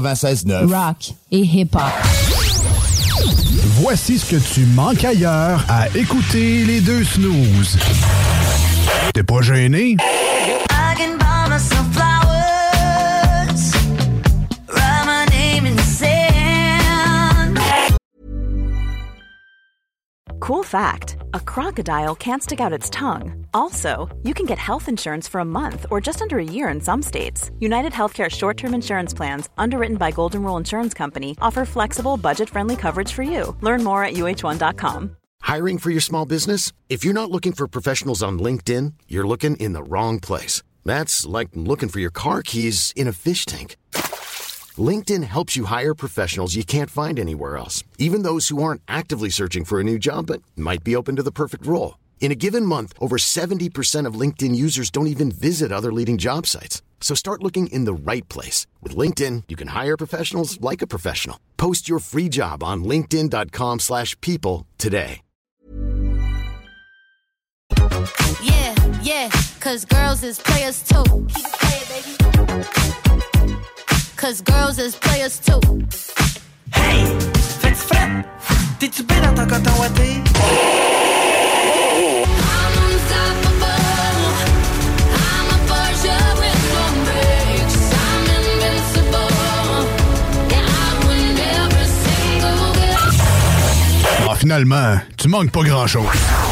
96.9. Rock et hip-hop. Voici ce que tu manques ailleurs à écouter les deux snooze. T'es pas gêné? Cool fact a crocodile can't stick out its tongue. Also, you can get health insurance for a month or just under a year in some states. United Healthcare short term insurance plans, underwritten by Golden Rule Insurance Company, offer flexible, budget friendly coverage for you. Learn more at uh1.com. Hiring for your small business? If you're not looking for professionals on LinkedIn, you're looking in the wrong place. That's like looking for your car keys in a fish tank. LinkedIn helps you hire professionals you can't find anywhere else, even those who aren't actively searching for a new job but might be open to the perfect role. In a given month, over 70% of LinkedIn users don't even visit other leading job sites. So start looking in the right place. With LinkedIn, you can hire professionals like a professional. Post your free job on linkedin.com/people slash people today. Yeah, yeah, cause girls is players too. Keep it playing, baby. Cause girls is players too. Hey, fais-tu frais? T'es-tu bien dans ton coton finalement, tu manques pas grand-chose.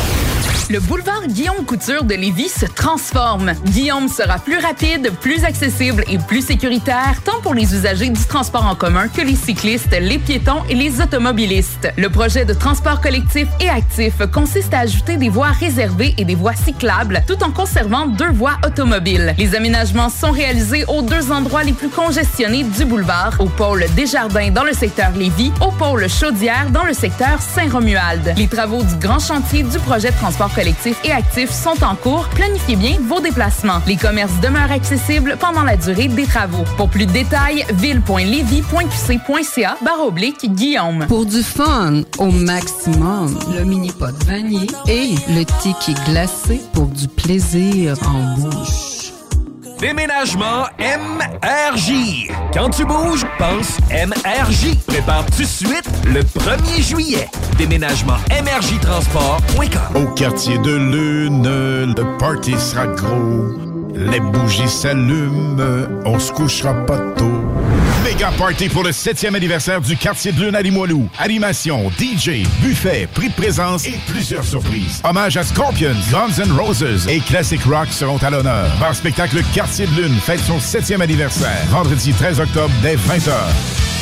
Le boulevard Guillaume Couture de Lévis se transforme. Guillaume sera plus rapide, plus accessible et plus sécuritaire, tant pour les usagers du transport en commun que les cyclistes, les piétons et les automobilistes. Le projet de transport collectif et actif consiste à ajouter des voies réservées et des voies cyclables, tout en conservant deux voies automobiles. Les aménagements sont réalisés aux deux endroits les plus congestionnés du boulevard, au pôle Desjardins dans le secteur Lévis, au pôle Chaudière dans le secteur Saint-Romuald. Les travaux du grand chantier du projet de transport collectif et actif sont en cours. Planifiez bien vos déplacements. Les commerces demeurent accessibles pendant la durée des travaux. Pour plus de détails, ville.levy.qc.ca barre oblique Guillaume. Pour du fun au maximum, le mini pot vanille et le ticket glacé pour du plaisir en bouche. Déménagement MRJ. Quand tu bouges, pense MRJ. Prépare tout de suite le 1er juillet. Déménagement MRJtransport.com. Au quartier de lune, le party sera gros. Les bougies s'allument, on se couchera pas tôt. Méga party pour le 7e anniversaire du quartier de lune à Limoilou. Animation, DJ, buffet, prix de présence et plusieurs surprises. Hommage à Scorpions, Guns N' Roses et Classic Rock seront à l'honneur. Bar spectacle Quartier de lune fête son 7e anniversaire. Vendredi 13 octobre dès 20h.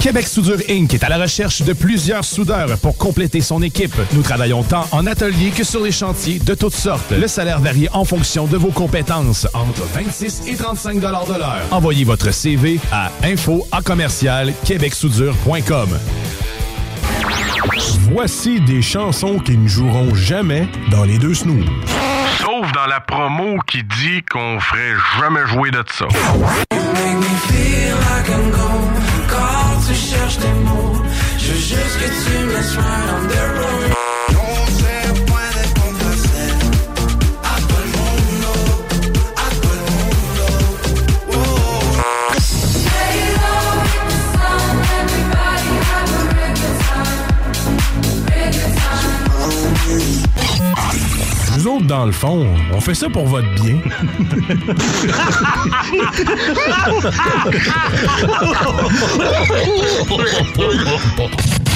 Québec Soudure Inc. est à la recherche de plusieurs soudeurs pour compléter son équipe. Nous travaillons tant en atelier que sur les chantiers de toutes sortes. Le salaire varie en fonction de vos compétences, entre 26 et 35 de l'heure. Envoyez votre CV à info à commercial québecsoudure.com. Voici des chansons qui ne joueront jamais dans les deux snooze. Sauf dans la promo qui dit qu'on ferait jamais jouer de ça. Tu cherches des mots, je veux juste que tu me laisses right on the. Nous autres, dans le fond, on fait ça pour votre bien.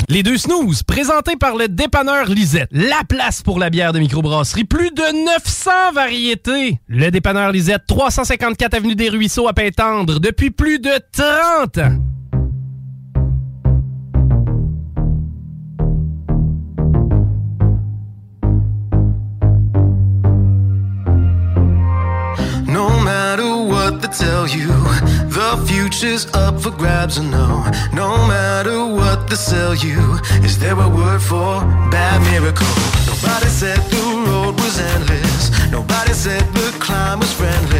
Les deux snooze, présentés par le dépanneur Lisette. La place pour la bière de microbrasserie. Plus de 900 variétés. Le dépanneur Lisette, 354 Avenue des Ruisseaux à Pintendre, depuis plus de 30 ans. You, the future's up for grabs or no. No matter what they sell you, is there a word for bad miracle? Nobody said the road was endless. Nobody said the climb was friendless.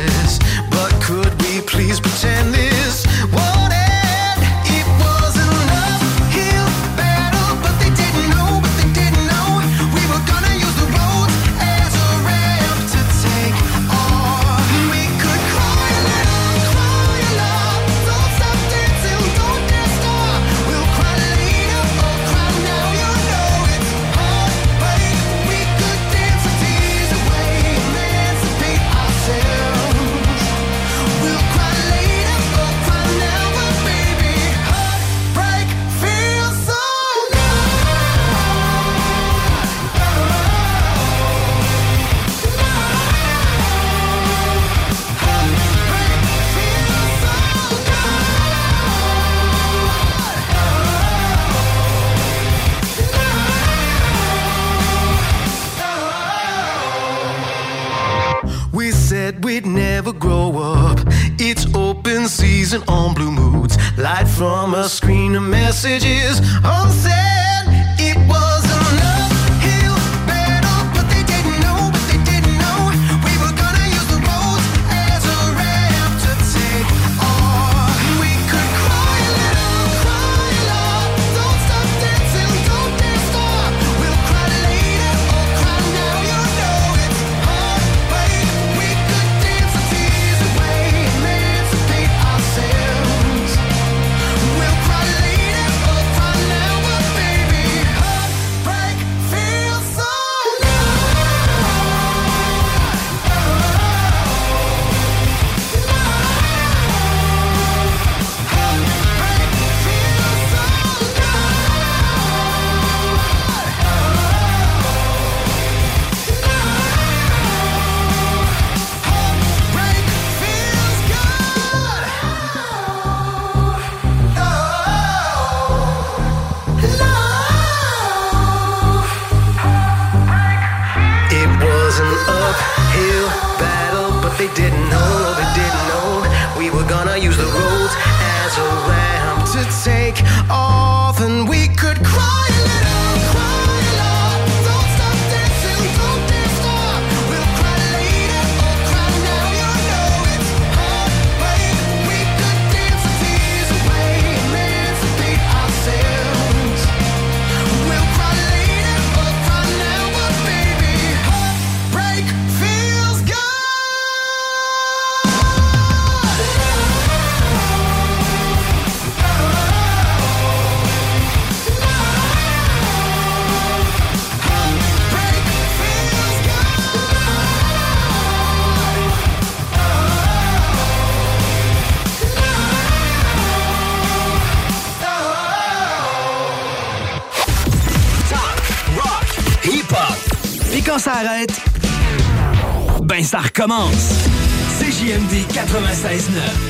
Ça recommence. CJMD 96.9.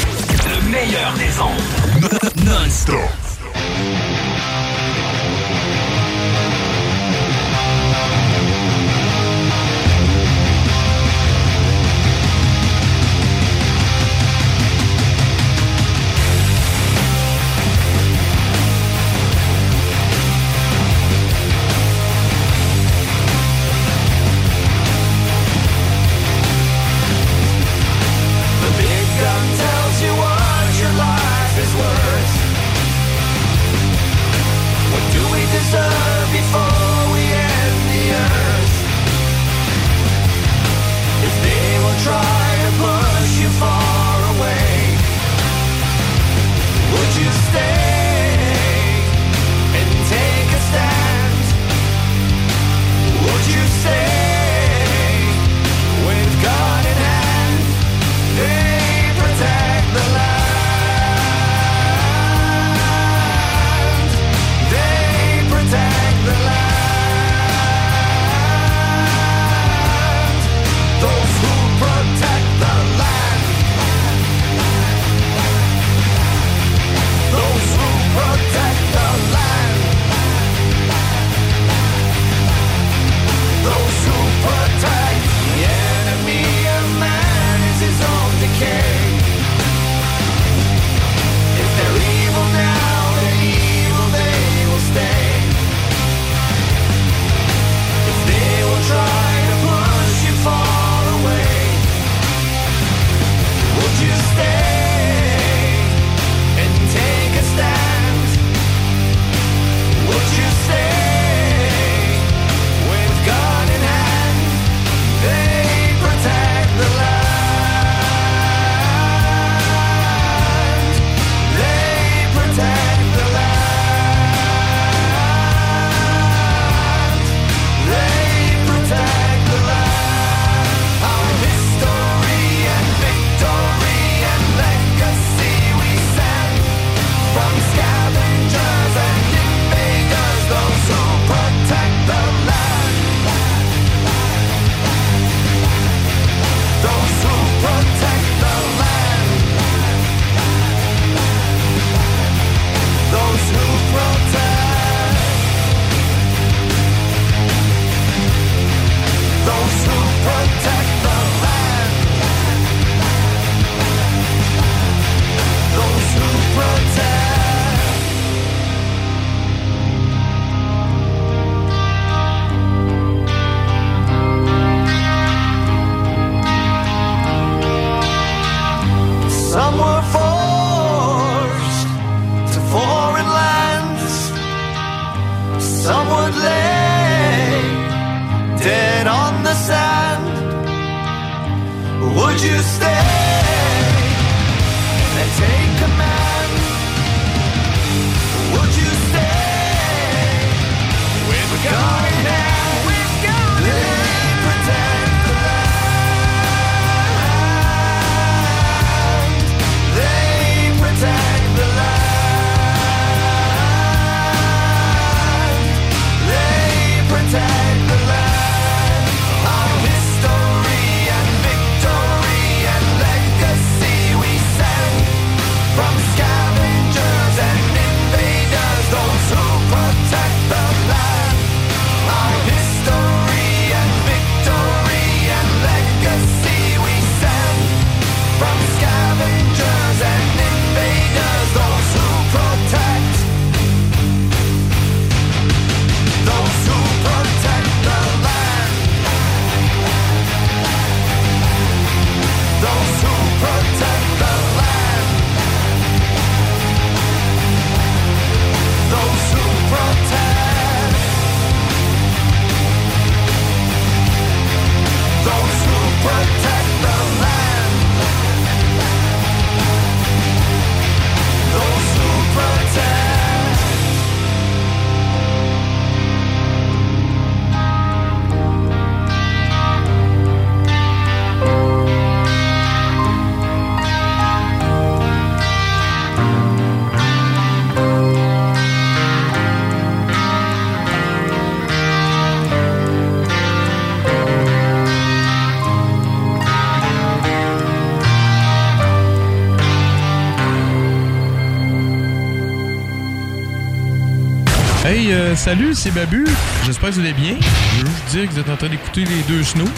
salut, c'est Babu. J'espère que vous allez bien. Je veux juste dire que vous êtes en train d'écouter les deux snows.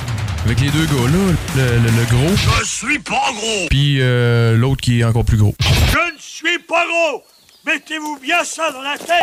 Avec les deux gars là, le, le, gros. Je suis pas gros! Puis euh, l'autre qui est encore plus gros. Je ne suis pas gros! Mettez-vous bien ça dans la tête!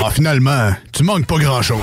Ah, finalement, tu manques pas grand-chose.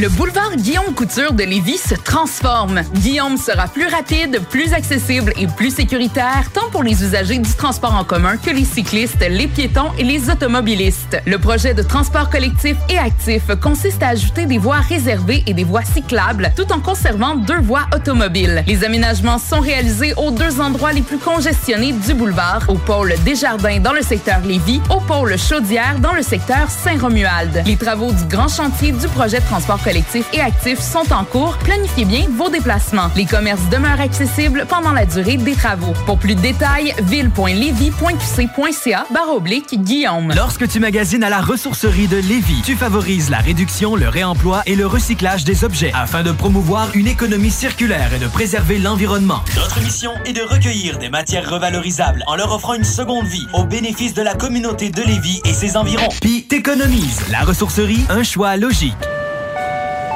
Le boulevard Guillaume Couture de Lévis se transforme. Guillaume sera plus rapide, plus accessible et plus sécuritaire, tant pour les usagers du transport en commun que les cyclistes, les piétons et les automobilistes. Le projet de transport collectif et actif consiste à ajouter des voies réservées et des voies cyclables, tout en conservant deux voies automobiles. Les aménagements sont réalisés aux deux endroits les plus congestionnés du boulevard, au pôle Desjardins dans le secteur Lévis, au pôle Chaudière dans le secteur Saint-Romuald. Les travaux du grand chantier du projet de transport collectif et actif sont en cours. Planifiez bien vos déplacements. Les commerces demeurent accessibles pendant la durée des travaux. Pour plus de détails, ville.levy.qc.ca barre oblique Guillaume. Lorsque tu magasines à la ressourcerie de Lévis, tu favorises la réduction, le réemploi et le recyclage des objets afin de promouvoir une économie circulaire et de préserver l'environnement. Notre mission est de recueillir des matières revalorisables en leur offrant une seconde vie au bénéfice de la communauté de Lévis et ses environs. Puis t'économises. La ressourcerie, un choix logique.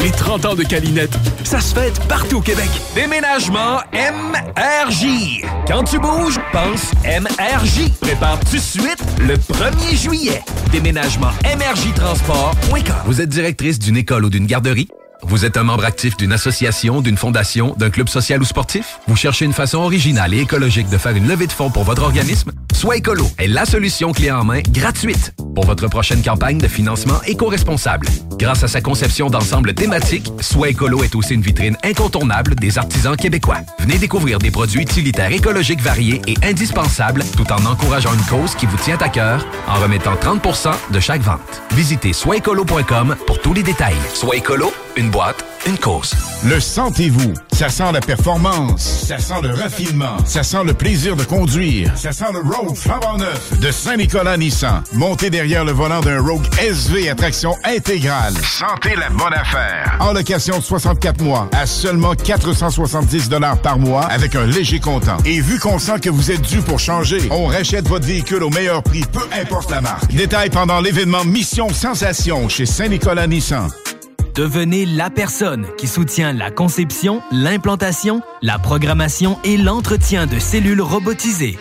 Les 30 ans de Calinette, ça se fête partout au Québec. Déménagement MRJ. Quand tu bouges, pense MRJ. Prépare tout de suite le 1er juillet. Déménagement MRJtransport.com. Vous êtes directrice d'une école ou d'une garderie? Vous êtes un membre actif d'une association, d'une fondation, d'un club social ou sportif? Vous cherchez une façon originale et écologique de faire une levée de fonds pour votre organisme? Soit Écolo est la solution clé en main gratuite pour votre prochaine campagne de financement éco-responsable. Grâce à sa conception d'ensemble thématique, Soit Écolo est aussi une vitrine incontournable des artisans québécois. Venez découvrir des produits utilitaires écologiques variés et indispensables tout en encourageant une cause qui vous tient à cœur en remettant 30 de chaque vente. Visitez soitécolo.com pour tous les détails. Soit Écolo, une boîte, une cause. Le sentez-vous? Ça sent la performance. Ça sent le raffinement. Ça sent le plaisir de conduire. Ça sent le Rogue flambant neuf de Saint-Nicolas Nissan. Montez derrière le volant d'un Rogue SV à traction intégrale. Sentez la bonne affaire. En location de 64 mois à seulement 470 par mois avec un léger comptant. Et vu qu'on sent que vous êtes dû pour changer, on rachète votre véhicule au meilleur prix, peu importe la marque. Détail pendant l'événement Mission Sensation chez Saint-Nicolas Nissan. Devenez la personne qui soutient la conception, l'implantation, la programmation et l'entretien de cellules robotisées.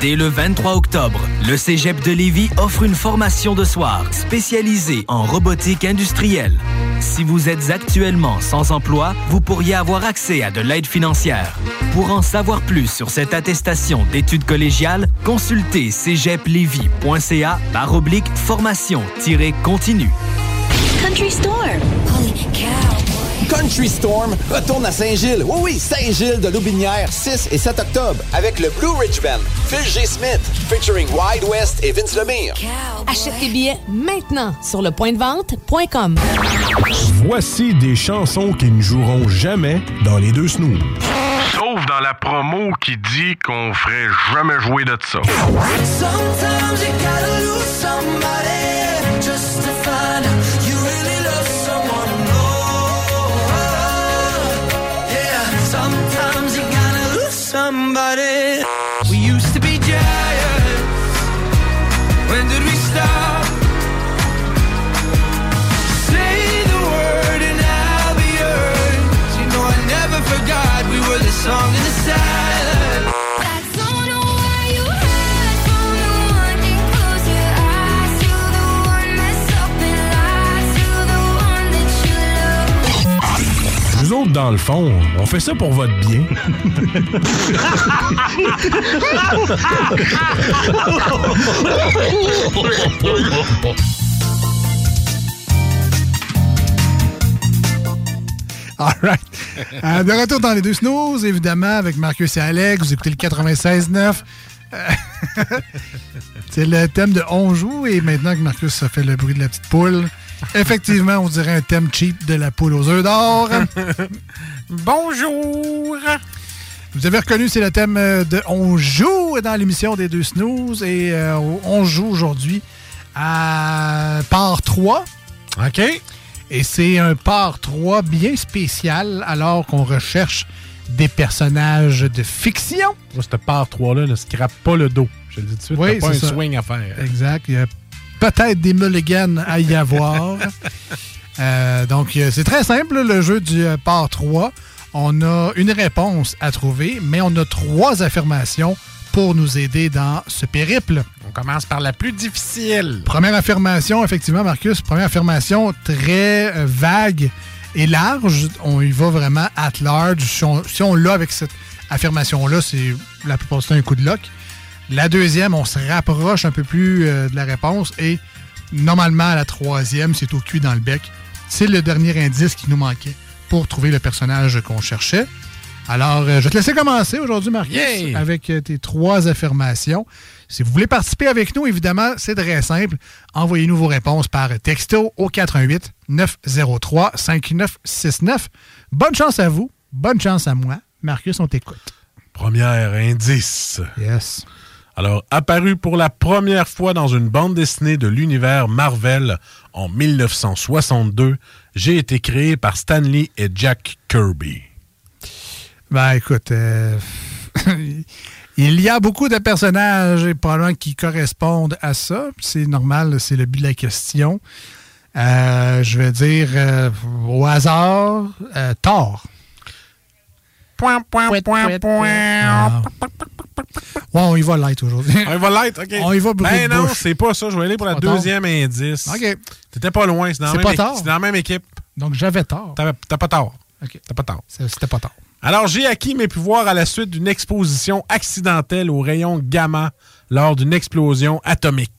Dès le 23 octobre, le Cégep de Lévis offre une formation de soir spécialisée en robotique industrielle. Si vous êtes actuellement sans emploi, vous pourriez avoir accès à de l'aide financière. Pour en savoir plus sur cette attestation d'études collégiales, consultez cégeplevy.ca par oblique formation-continue. Country Storm. Country Storm retourne à Saint-Gilles. Oui, oui, Saint-Gilles de Loubinière, 6 et 7 octobre, avec le Blue Ridge Band, Phil G. Smith, featuring Wide West et Vince Lemire. Achète tes billets maintenant sur le point de vente.com. Voici des chansons qui ne joueront jamais dans les deux snooze. Sauf dans la promo qui dit qu'on ferait jamais jouer de ça. Dans le fond, on fait ça pour votre bien. All right. Euh, de retour dans les deux snooze, évidemment, avec Marcus et Alex. Vous écoutez le 96.9. Euh, C'est le thème de On joue et maintenant que Marcus a fait le bruit de la petite poule, effectivement, on dirait un thème cheap de la poule aux œufs d'or. Bonjour! Vous avez reconnu, c'est le thème euh, de On joue dans l'émission des deux snooze et euh, on joue aujourd'hui à part 3. OK. Et c'est un part 3 bien spécial alors qu'on recherche des personnages de fiction. Moi, cette part 3-là ne scrape pas le dos. Je le dis tout de suite, Oui, pas un ça. swing à faire. Exact. Il a peut-être des mulligans à y avoir. Euh, donc, euh, c'est très simple, le jeu du euh, part 3. On a une réponse à trouver, mais on a trois affirmations pour nous aider dans ce périple. On commence par la plus difficile. Première affirmation, effectivement, Marcus, première affirmation très vague et large. On y va vraiment at large. Si on, si on l'a avec cette affirmation-là, c'est la plupart du temps un coup de lock. La deuxième, on se rapproche un peu plus euh, de la réponse et normalement, la troisième, c'est au cul dans le bec. C'est le dernier indice qui nous manquait pour trouver le personnage qu'on cherchait. Alors, euh, je vais te laisser commencer aujourd'hui, Marcus, avec euh, tes trois affirmations. Si vous voulez participer avec nous, évidemment, c'est très simple. Envoyez-nous vos réponses par texto au 88 903 5969. Bonne chance à vous, bonne chance à moi. Marcus, on t'écoute. Premier indice. Yes. Alors, apparu pour la première fois dans une bande dessinée de l'univers Marvel en 1962, j'ai été créé par Stanley et Jack Kirby. Ben, écoute, euh, il y a beaucoup de personnages et probablement qui correspondent à ça. C'est normal, c'est le but de la question. Euh, je vais dire euh, au hasard, euh, Thor. Ah. Ouais, on y va light aujourd'hui. On y va light, OK. On y va bruit Ben de non, c'est pas ça. Je vais aller pour la pas deuxième indice. OK. T'étais pas loin. C'est dans, la C'est même pas tort. c'est dans la même équipe. Donc, j'avais tort. T'avais- T'as pas tort. OK. T'as pas tort. C'était pas tort. Alors, j'ai acquis mes pouvoirs à la suite d'une exposition accidentelle aux rayons gamma lors d'une explosion atomique.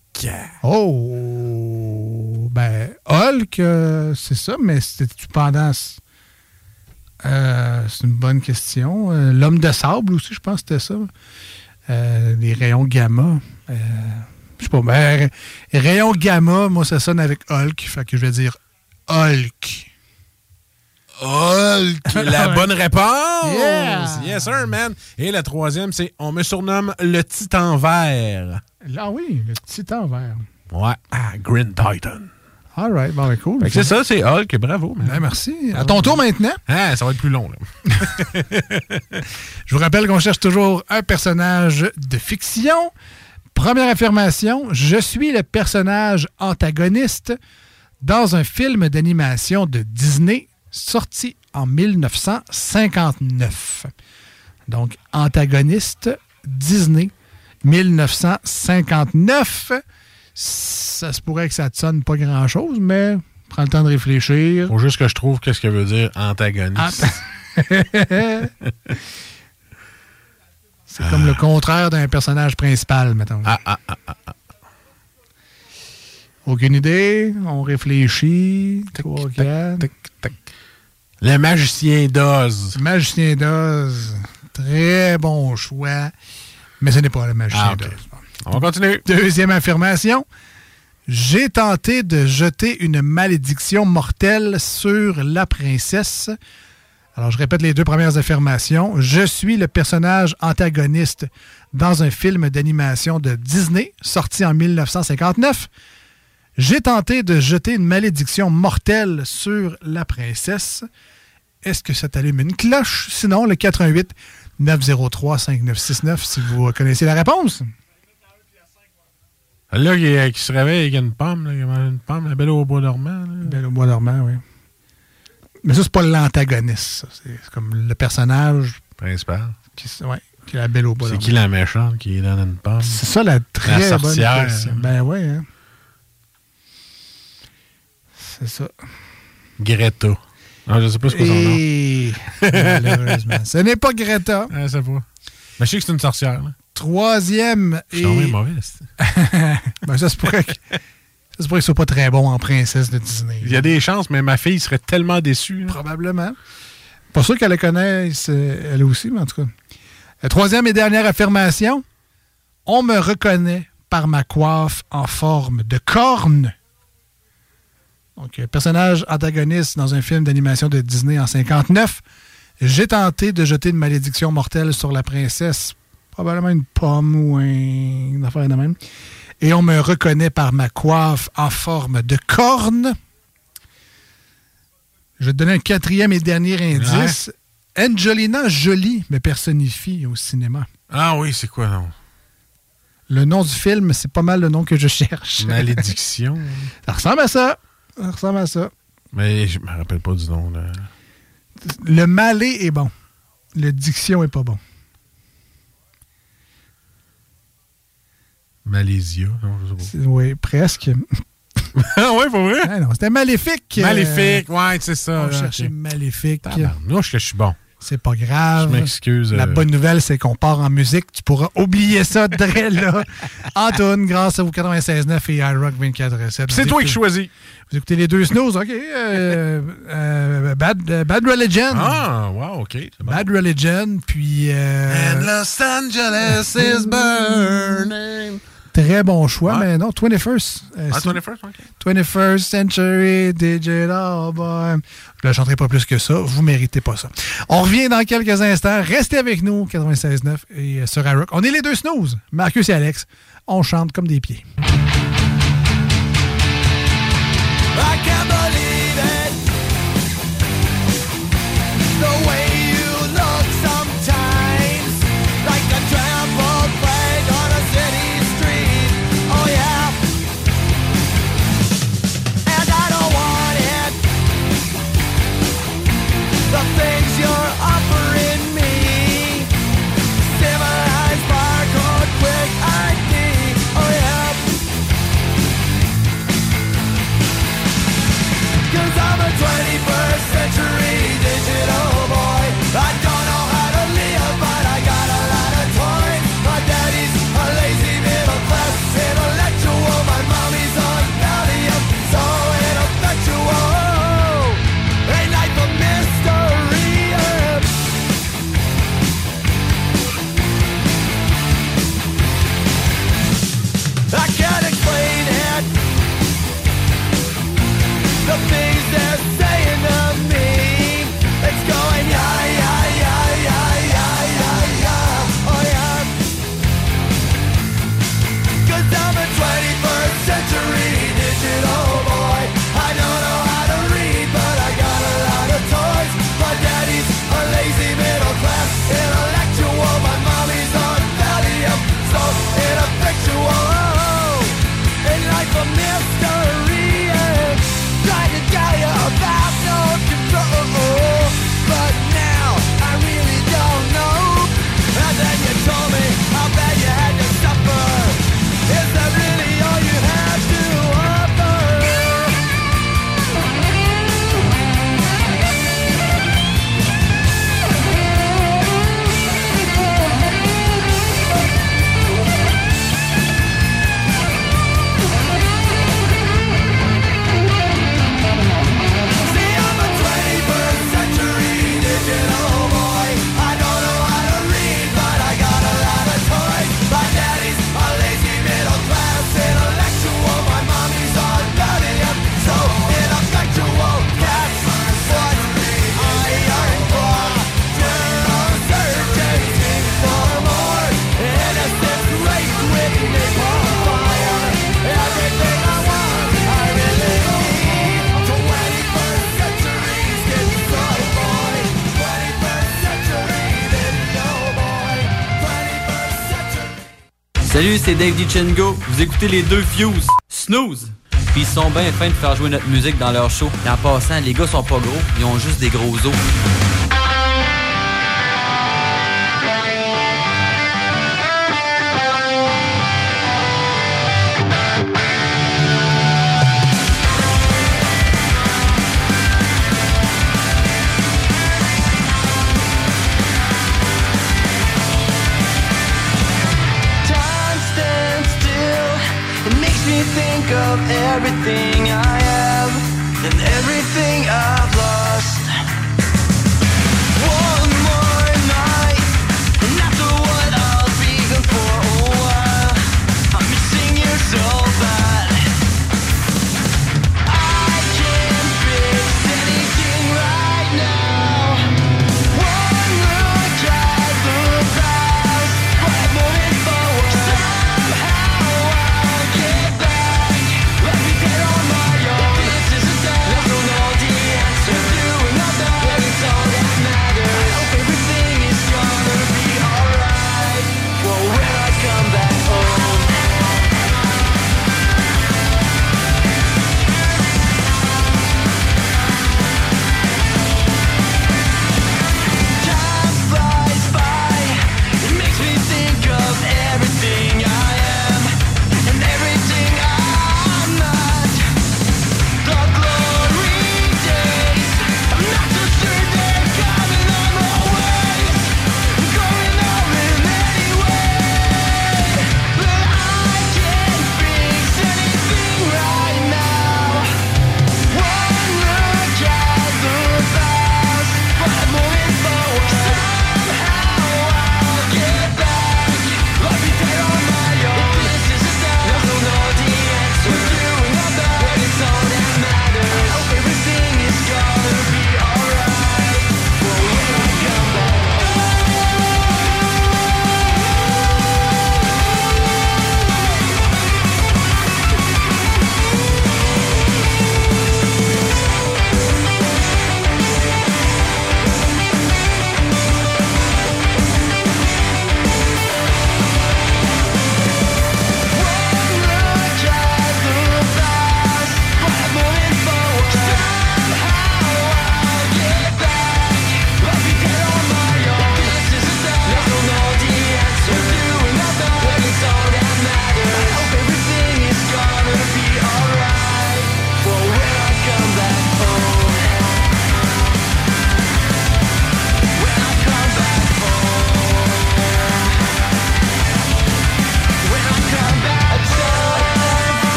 Oh, ben, Hulk, euh, c'est ça, mais c'était-tu pendant. Euh, c'est une bonne question. Euh, L'homme de sable aussi, je pense que c'était ça. Euh, les rayons gamma. Euh, je sais pas, ben, ra- rayons gamma, moi, ça sonne avec Hulk. Fait que je vais dire Hulk. Hulk, la bonne réponse! Yeah! Yes, sir, man! Et la troisième, c'est on me surnomme le Titan Vert. Ah oui, le titan vert. Ouais, ah, Green Titan. All right, bon, ben, cool. C'est ça, c'est Hulk, bravo. Ben, merci. À ton tour maintenant. Ah, ça va être plus long, là. Je vous rappelle qu'on cherche toujours un personnage de fiction. Première affirmation, je suis le personnage antagoniste dans un film d'animation de Disney sorti en 1959. Donc, antagoniste, Disney, 1959. Ça se pourrait que ça te sonne pas grand-chose, mais prends le temps de réfléchir. Faut juste que je trouve qu'est-ce que veut dire antagoniste. C'est comme le contraire d'un personnage principal, mettons. Ah, ah, ah, ah, ah. Aucune idée. On réfléchit. Trois. Le magicien d'Oz. Magicien d'Oz. Très bon choix. Mais ce n'est pas le magicien Ah, ok. d'Oz. On va continuer. Deuxième affirmation. J'ai tenté de jeter une malédiction mortelle sur la princesse. Alors, je répète les deux premières affirmations. Je suis le personnage antagoniste dans un film d'animation de Disney sorti en 1959. J'ai tenté de jeter une malédiction mortelle sur la princesse. Est-ce que ça t'allume une cloche? Sinon, le 88 903 5969 si vous connaissez la réponse. Là, qui, qui se réveille avec une pomme, là, qui mange une pomme, la belle au bois dormant. là. Belle au bois dormant, oui. Mais ça, c'est pas l'antagoniste. C'est c'est comme le personnage Principal. qui, ouais, qui est la belle au bois C'est dormant. qui la méchante qui donne une pomme? C'est ça la très La bonne sorcière. question. Ben oui, hein. C'est ça. Greta. Ah, je sais pas ce que son nom. Malheureusement. Ce n'est pas Greta. Ah, ça va. Mais je sais que c'est une sorcière. Là. Troisième Je suis et... tombé mauvais. ben, ça se pourrait que... Ça se pourrait qu'il soit pas très bon en princesse de Disney. Il y a des chances, mais ma fille serait tellement déçue. là. Probablement. Pas sûr qu'elle le connaisse, euh, elle aussi, mais en tout cas. La troisième et dernière affirmation. On me reconnaît par ma coiffe en forme de corne. Donc, euh, personnage antagoniste dans un film d'animation de Disney en 59. J'ai tenté de jeter une malédiction mortelle sur la princesse. Probablement une pomme ou un... une affaire de même. Et on me reconnaît par ma coiffe en forme de corne. Je vais te donner un quatrième et dernier indice. Angelina Jolie me personnifie au cinéma. Ah oui, c'est quoi, non? Le nom du film, c'est pas mal le nom que je cherche. Malédiction. ça ressemble à ça. Ça ressemble à ça. Mais je me rappelle pas du nom. Là. Le malais est bon. Le diction est pas bon. Malaysia, non, je sais pas. Oui, presque. ah ouais, pour vrai? Ah non, c'était maléfique. Maléfique, ouais, c'est ça. On là, cherchait maléfique. Que je suis bon. C'est pas grave. Je m'excuse, La euh. bonne nouvelle, c'est qu'on part en musique. Tu pourras oublier ça de là. Antoine, grâce à vous 96.9 et iRock 24.7. C'est toi qui choisis. Vous écoutez les deux snooze, OK. euh, euh, bad, euh, Bad Religion. Ah, wow, OK. bon. Bad Religion, puis... euh, And Los Angeles is burning. Très bon choix, mais non, 21st. euh, Ah, c'est- 21st, OK. 21st Century Digital Boy. Je ne chanterai pas plus que ça. Vous méritez pas ça. On revient dans quelques instants. Restez avec nous, 96.9 et euh, sur iRock. On est les deux snooze, Marcus et Alex. On chante comme des pieds. I Salut, c'est Dave DiCengo. Vous écoutez les deux Fuse. Snooze. Puis ils sont bien fins de faire jouer notre musique dans leur show. Et en passant, les gars sont pas gros, ils ont juste des gros os.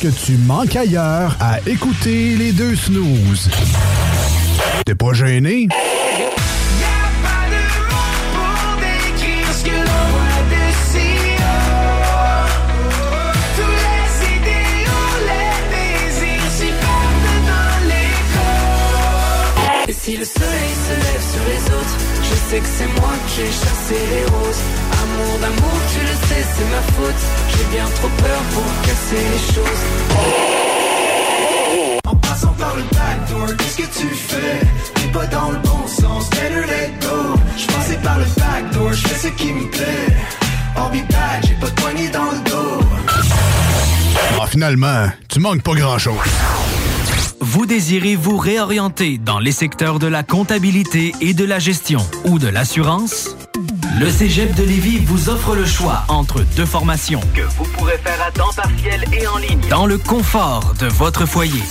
Que tu manques ailleurs à écouter les deux snooze. T'es pas gêné? si le soleil se lève sur les autres, je sais que c'est moi qui ai chassé les roses. Amour d'amour, tu le sais, c'est ma faute. J'ai bien trop peur pour casser les choses. En passant par le backdoor, qu'est-ce que tu fais? T'es pas dans le bon sens, better let go. J'passais par le backdoor, j'fais ce qui me plaît. I'll be back, j'ai pas de poignée dans le dos. Ah, finalement, tu manques pas grand-chose. Vous désirez vous réorienter dans les secteurs de la comptabilité et de la gestion ou de l'assurance? Le Cégep de Lévis vous offre le choix entre deux formations que vous pourrez faire à temps partiel et en ligne dans le confort de votre foyer.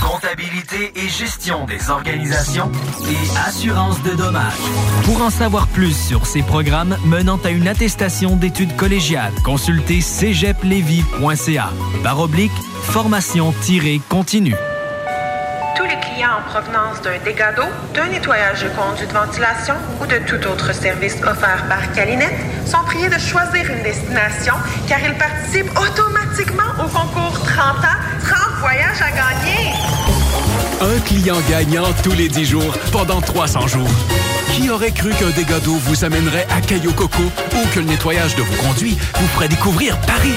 Comptabilité et gestion des organisations et assurance de dommages. Pour en savoir plus sur ces programmes menant à une attestation d'études collégiales, consultez cégeplevy.ca. Barre oblique, formation-continue. Tous les clients en provenance d'un dégât d'eau, d'un nettoyage de conduits de ventilation ou de tout autre service offert par Calinette sont priés de choisir une destination car ils participent automatiquement au concours 30 ans, 30 voyages à gagner. Un client gagnant tous les 10 jours pendant 300 jours. Qui aurait cru qu'un dégât d'eau vous amènerait à Caillou Coco ou que le nettoyage de vos conduits vous ferait découvrir Paris?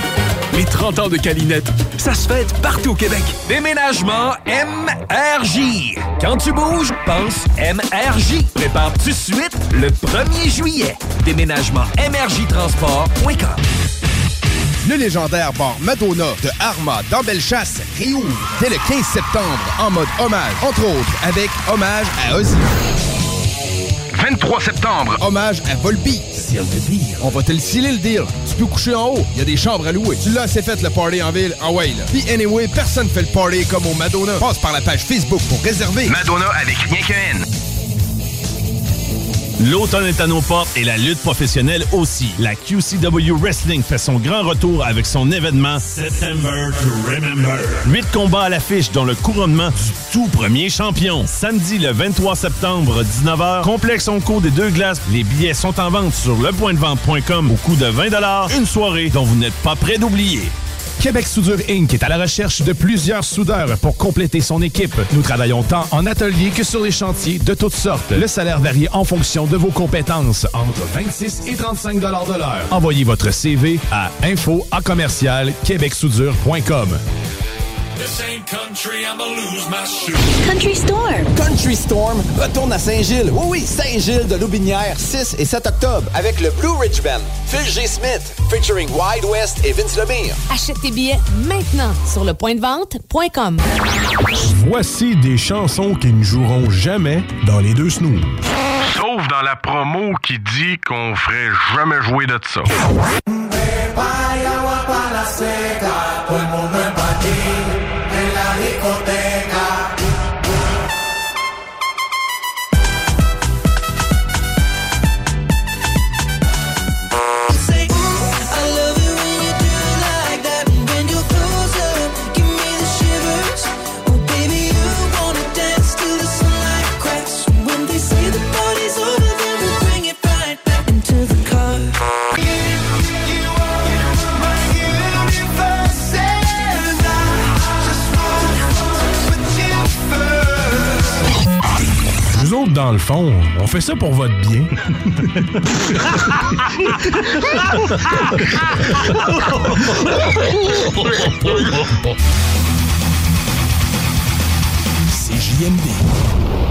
Les 30 ans de Calinette, ça se fête partout au Québec. Déménagement MRJ. Quand tu bouges, pense MRJ. Prépare tout de suite le 1er juillet. Déménagement MRJtransport.com. Le légendaire bar Madonna de Arma dans Bellechasse réouvre dès le 15 septembre en mode hommage, entre autres avec hommage à Ozzy. 23 septembre, hommage à the deal. On va te le sceller le deal. Tu peux coucher en haut, il y a des chambres à louer. Tu l'as assez fait le party en ville, en way là. Puis anyway, personne fait le party comme au Madonna. Passe par la page Facebook pour réserver. Madonna avec rien qu'un N. L'automne est à nos portes et la lutte professionnelle aussi. La QCW Wrestling fait son grand retour avec son événement September to Remember. Huit combats à l'affiche dont le couronnement du tout premier champion. Samedi le 23 septembre 19h, complexe Onco des deux glaces. Les billets sont en vente sur lepointdevente.com au coût de 20 Une soirée dont vous n'êtes pas prêt d'oublier. Québec Soudure Inc. est à la recherche de plusieurs soudeurs pour compléter son équipe. Nous travaillons tant en atelier que sur les chantiers de toutes sortes. Le salaire varie en fonction de vos compétences, entre 26 et 35 de l'heure. Envoyez votre CV à info à commercial québecsoudure.com. Country Storm. Country Storm retourne à Saint-Gilles. Oui, oui, Saint-Gilles de Loubinière, 6 et 7 octobre, avec le Blue Ridge Band. Phil G. Smith, featuring Wide West et Vince Lemire. Achète tes billets maintenant sur le point de vente.com. Voici des chansons qui ne joueront jamais dans les deux snooze. Sauf dans la promo qui dit qu'on ferait jamais jouer de ça. La le fond, on fait ça pour votre bien. C'est JMD.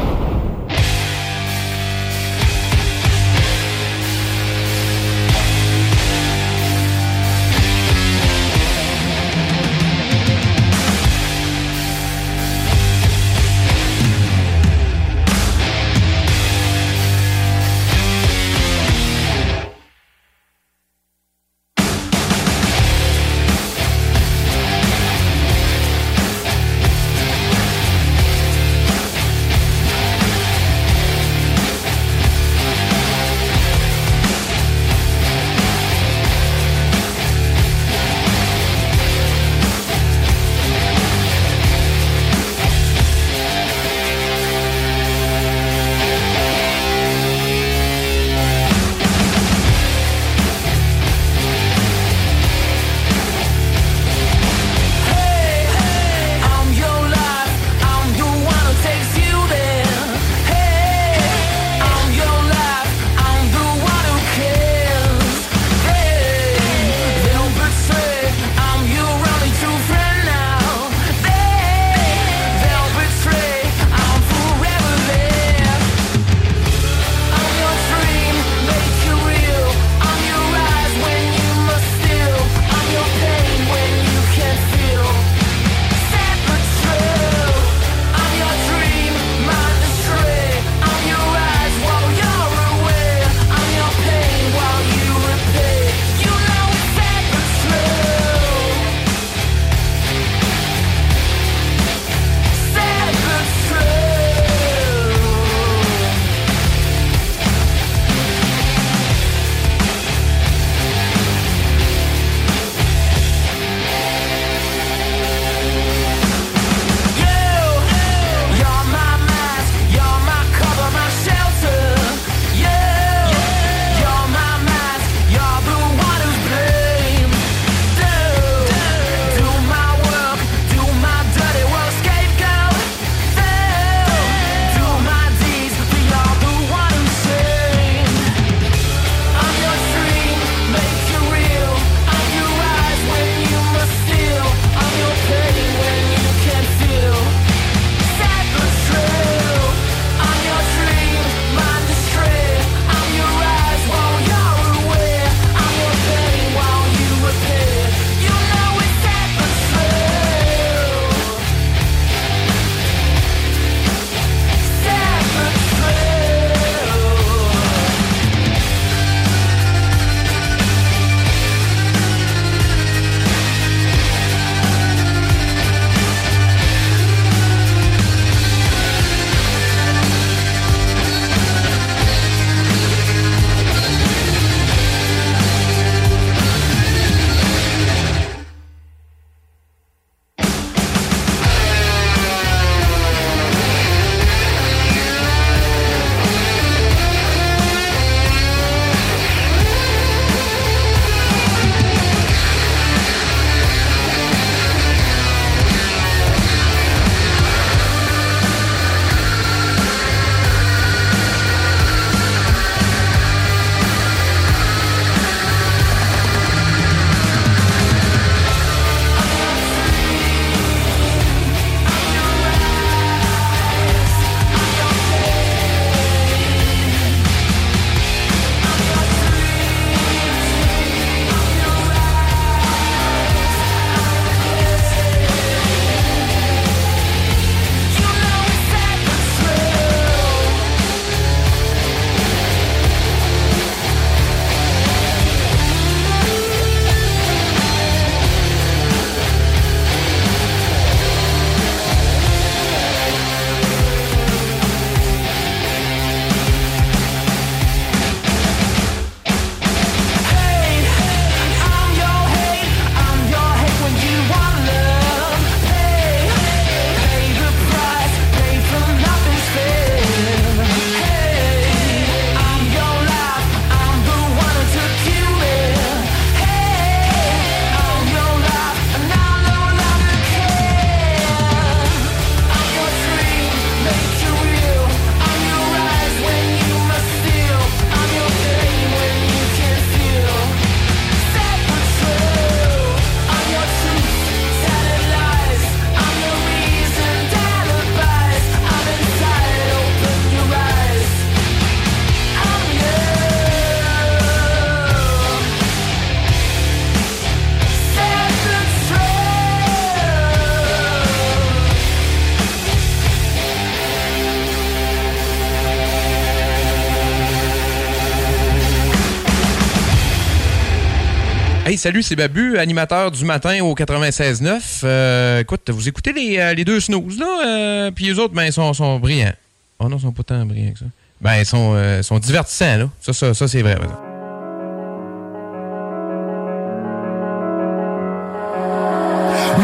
Salut, c'est Babu, animateur du matin au 96.9. Euh, écoute, vous écoutez les, euh, les deux snooze, là, euh, puis les autres, ben, ils sont, sont brillants. Oh non, ils sont pas tant brillants que ça. Ben, ils sont, euh, sont divertissants, là. Ça, ça, ça c'est vrai, exemple.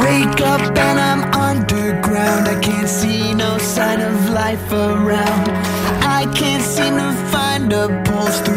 Wake up and I'm underground. I can't see no sign of life around. I can't seem to find a pulse.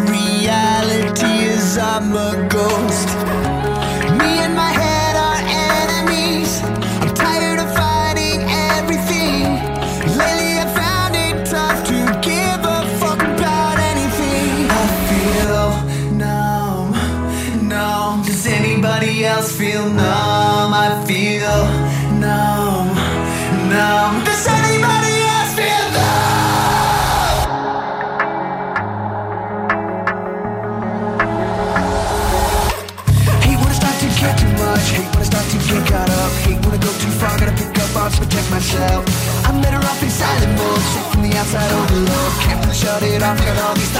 Myself. I'm better off in silent mode. Sick from the outside overload. Can't really shut it off. Got all these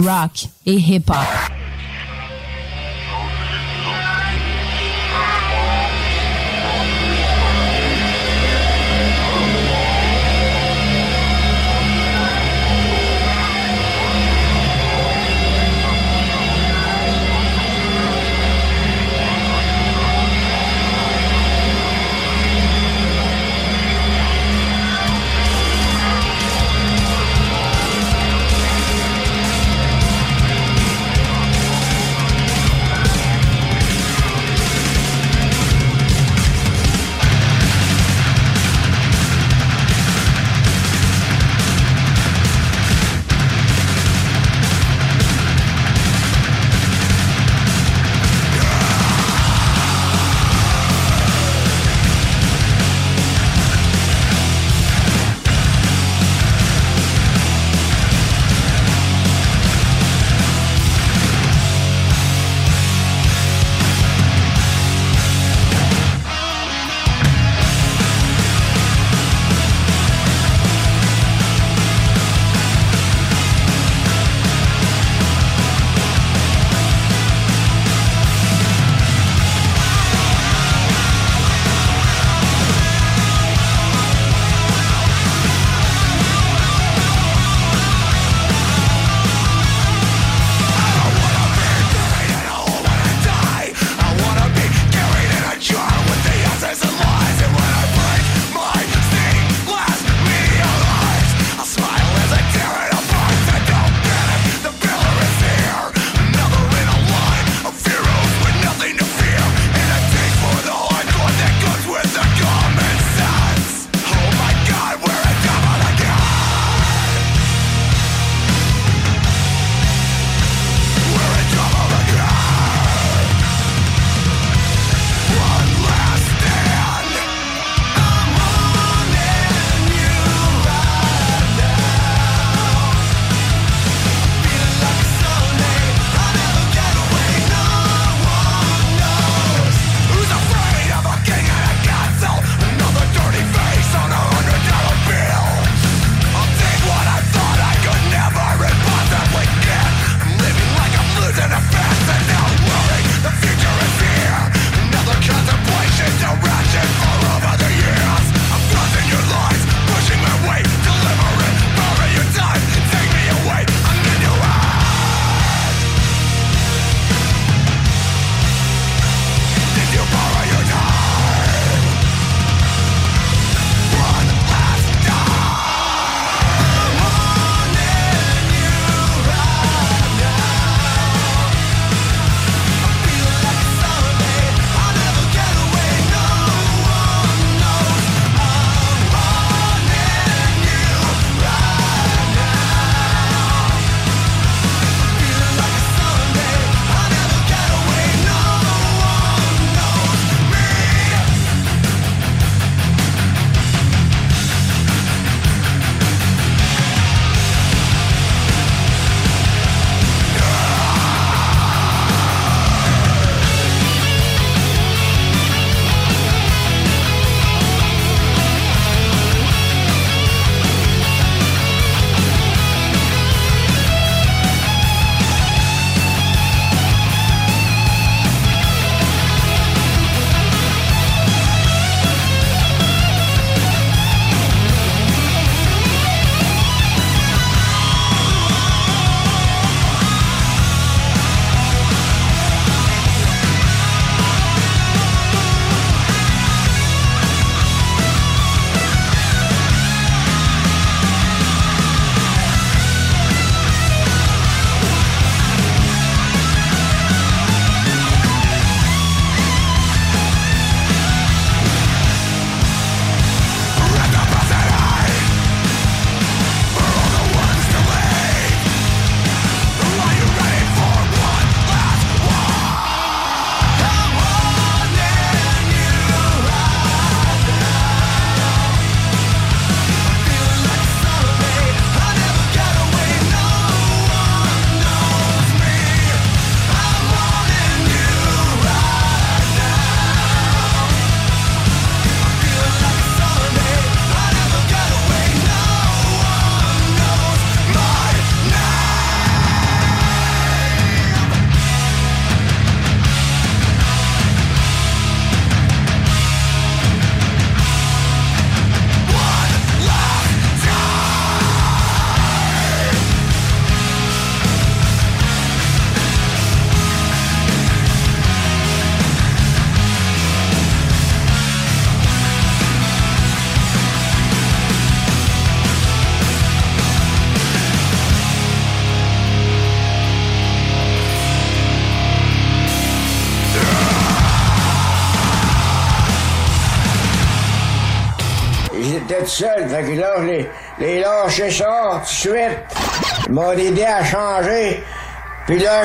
Rock et hip-hop.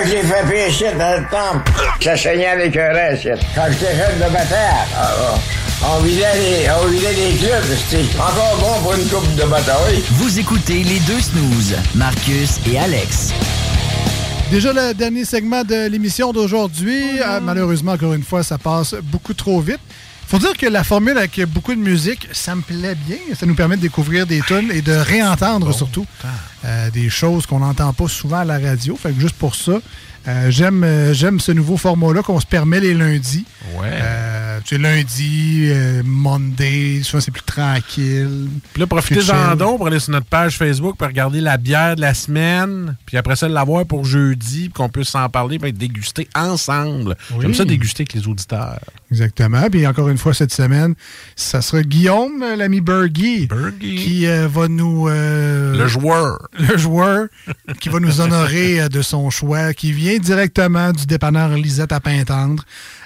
Là, je l'ai fait pécher dans le temple. Ça saignait avec un reste. Quand j'étais jeune de bataille, on vidait les, on vidait les clubs. C'était encore bon pour une coupe de bataille. Vous écoutez les deux snooze, Marcus et Alex. Déjà le dernier segment de l'émission d'aujourd'hui. Euh, malheureusement, encore une fois, ça passe beaucoup trop vite. Faut dire que la formule avec beaucoup de musique, ça me plaît bien. Ça nous permet de découvrir des tunes et de réentendre surtout euh, des choses qu'on n'entend pas souvent à la radio. Fait que juste pour ça, euh, j'aime euh, j'aime ce nouveau format-là qu'on se permet les lundis. Ouais. Euh, tu sais, lundi, Monday, souvent c'est plus tranquille. Puis là, profitez-en donc pour aller sur notre page Facebook pour regarder la bière de la semaine. Puis après ça, l'avoir pour jeudi, puis qu'on puisse s'en parler et déguster ensemble. Oui. J'aime ça déguster avec les auditeurs. Exactement. Puis encore une fois, cette semaine, ça sera Guillaume, l'ami Bergie, qui euh, va nous... Le joueur. Le joueur qui va nous honorer de son choix, qui vient directement du dépanneur Lisette à Pintendre.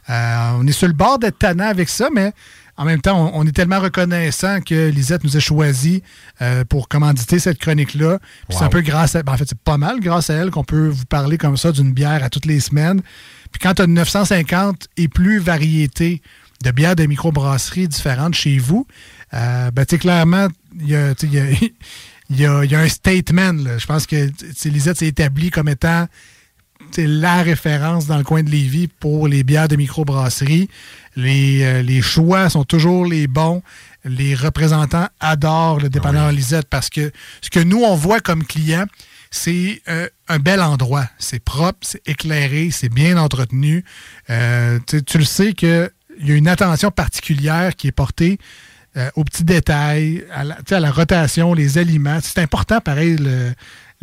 Euh, on est sur le bord d'être tannant avec ça, mais en même temps, on, on est tellement reconnaissant que Lisette nous a choisi euh, pour commanditer cette chronique-là. C'est un peu grâce à... ben, en fait, c'est pas mal grâce à elle qu'on peut vous parler comme ça d'une bière à toutes les semaines. Puis quand tu as 950 et plus variétés de bières de microbrasserie différentes chez vous, euh, ben, tu sais, clairement, il y a, il y y a, il y a un statement. là. Je pense que Lisette s'est établie comme étant sais, la référence dans le coin de Lévis pour les bières de microbrasserie. Les, euh, les choix sont toujours les bons. Les représentants adorent le dépanneur Lisette parce que ce que nous, on voit comme client, c'est euh, un bel endroit. C'est propre, c'est éclairé, c'est bien entretenu. Euh, tu le sais qu'il y a une attention particulière qui est portée euh, aux petits détails, à la, à la rotation, les aliments. C'est important, pareil, le-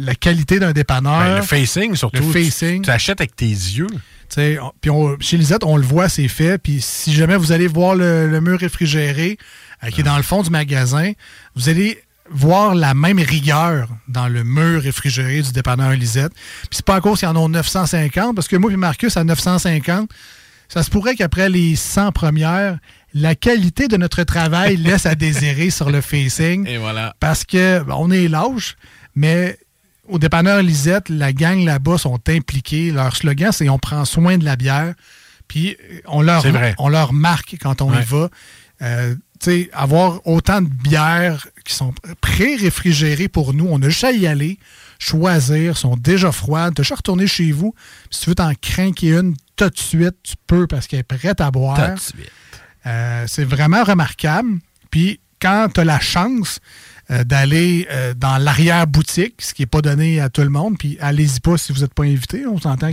la qualité d'un dépanneur. Ben, le facing, surtout. Le Tu- facing. Tu achètes avec tes yeux. Tu Puis chez Lisette, on le voit, c'est fait. Puis si jamais vous allez voir le, le mur réfrigéré euh, qui est dans le fond du magasin, vous allez voir la même rigueur dans le mur réfrigéré du dépanneur Lisette. Puis c'est pas cause qu'ils en ont 950, parce que moi et Marcus, à 950, ça se pourrait qu'après les 100 premières, la qualité de notre travail laisse à désirer sur le facing. Et voilà. Parce que ben, on est lâche, mais au dépanneur Lisette, la gang là-bas sont impliqués. Leur slogan, c'est on prend soin de la bière. Puis euh, on leur, on marque quand on Ouais. y va. Euh, tu sais, avoir autant de bières qui sont pré-réfrigérées pour nous, on a juste à y aller, choisir, sont déjà froides. T'as juste à retourner chez vous. Puis si tu veux t'en craquer une tout de suite, tu peux parce qu'elle est prête à boire. Tout de suite. Euh, c'est vraiment remarquable. Puis quand tu as la chance euh, d'aller euh, dans l'arrière-boutique, ce qui n'est pas donné à tout le monde, puis allez-y pas si vous n'êtes pas invité, on s'entend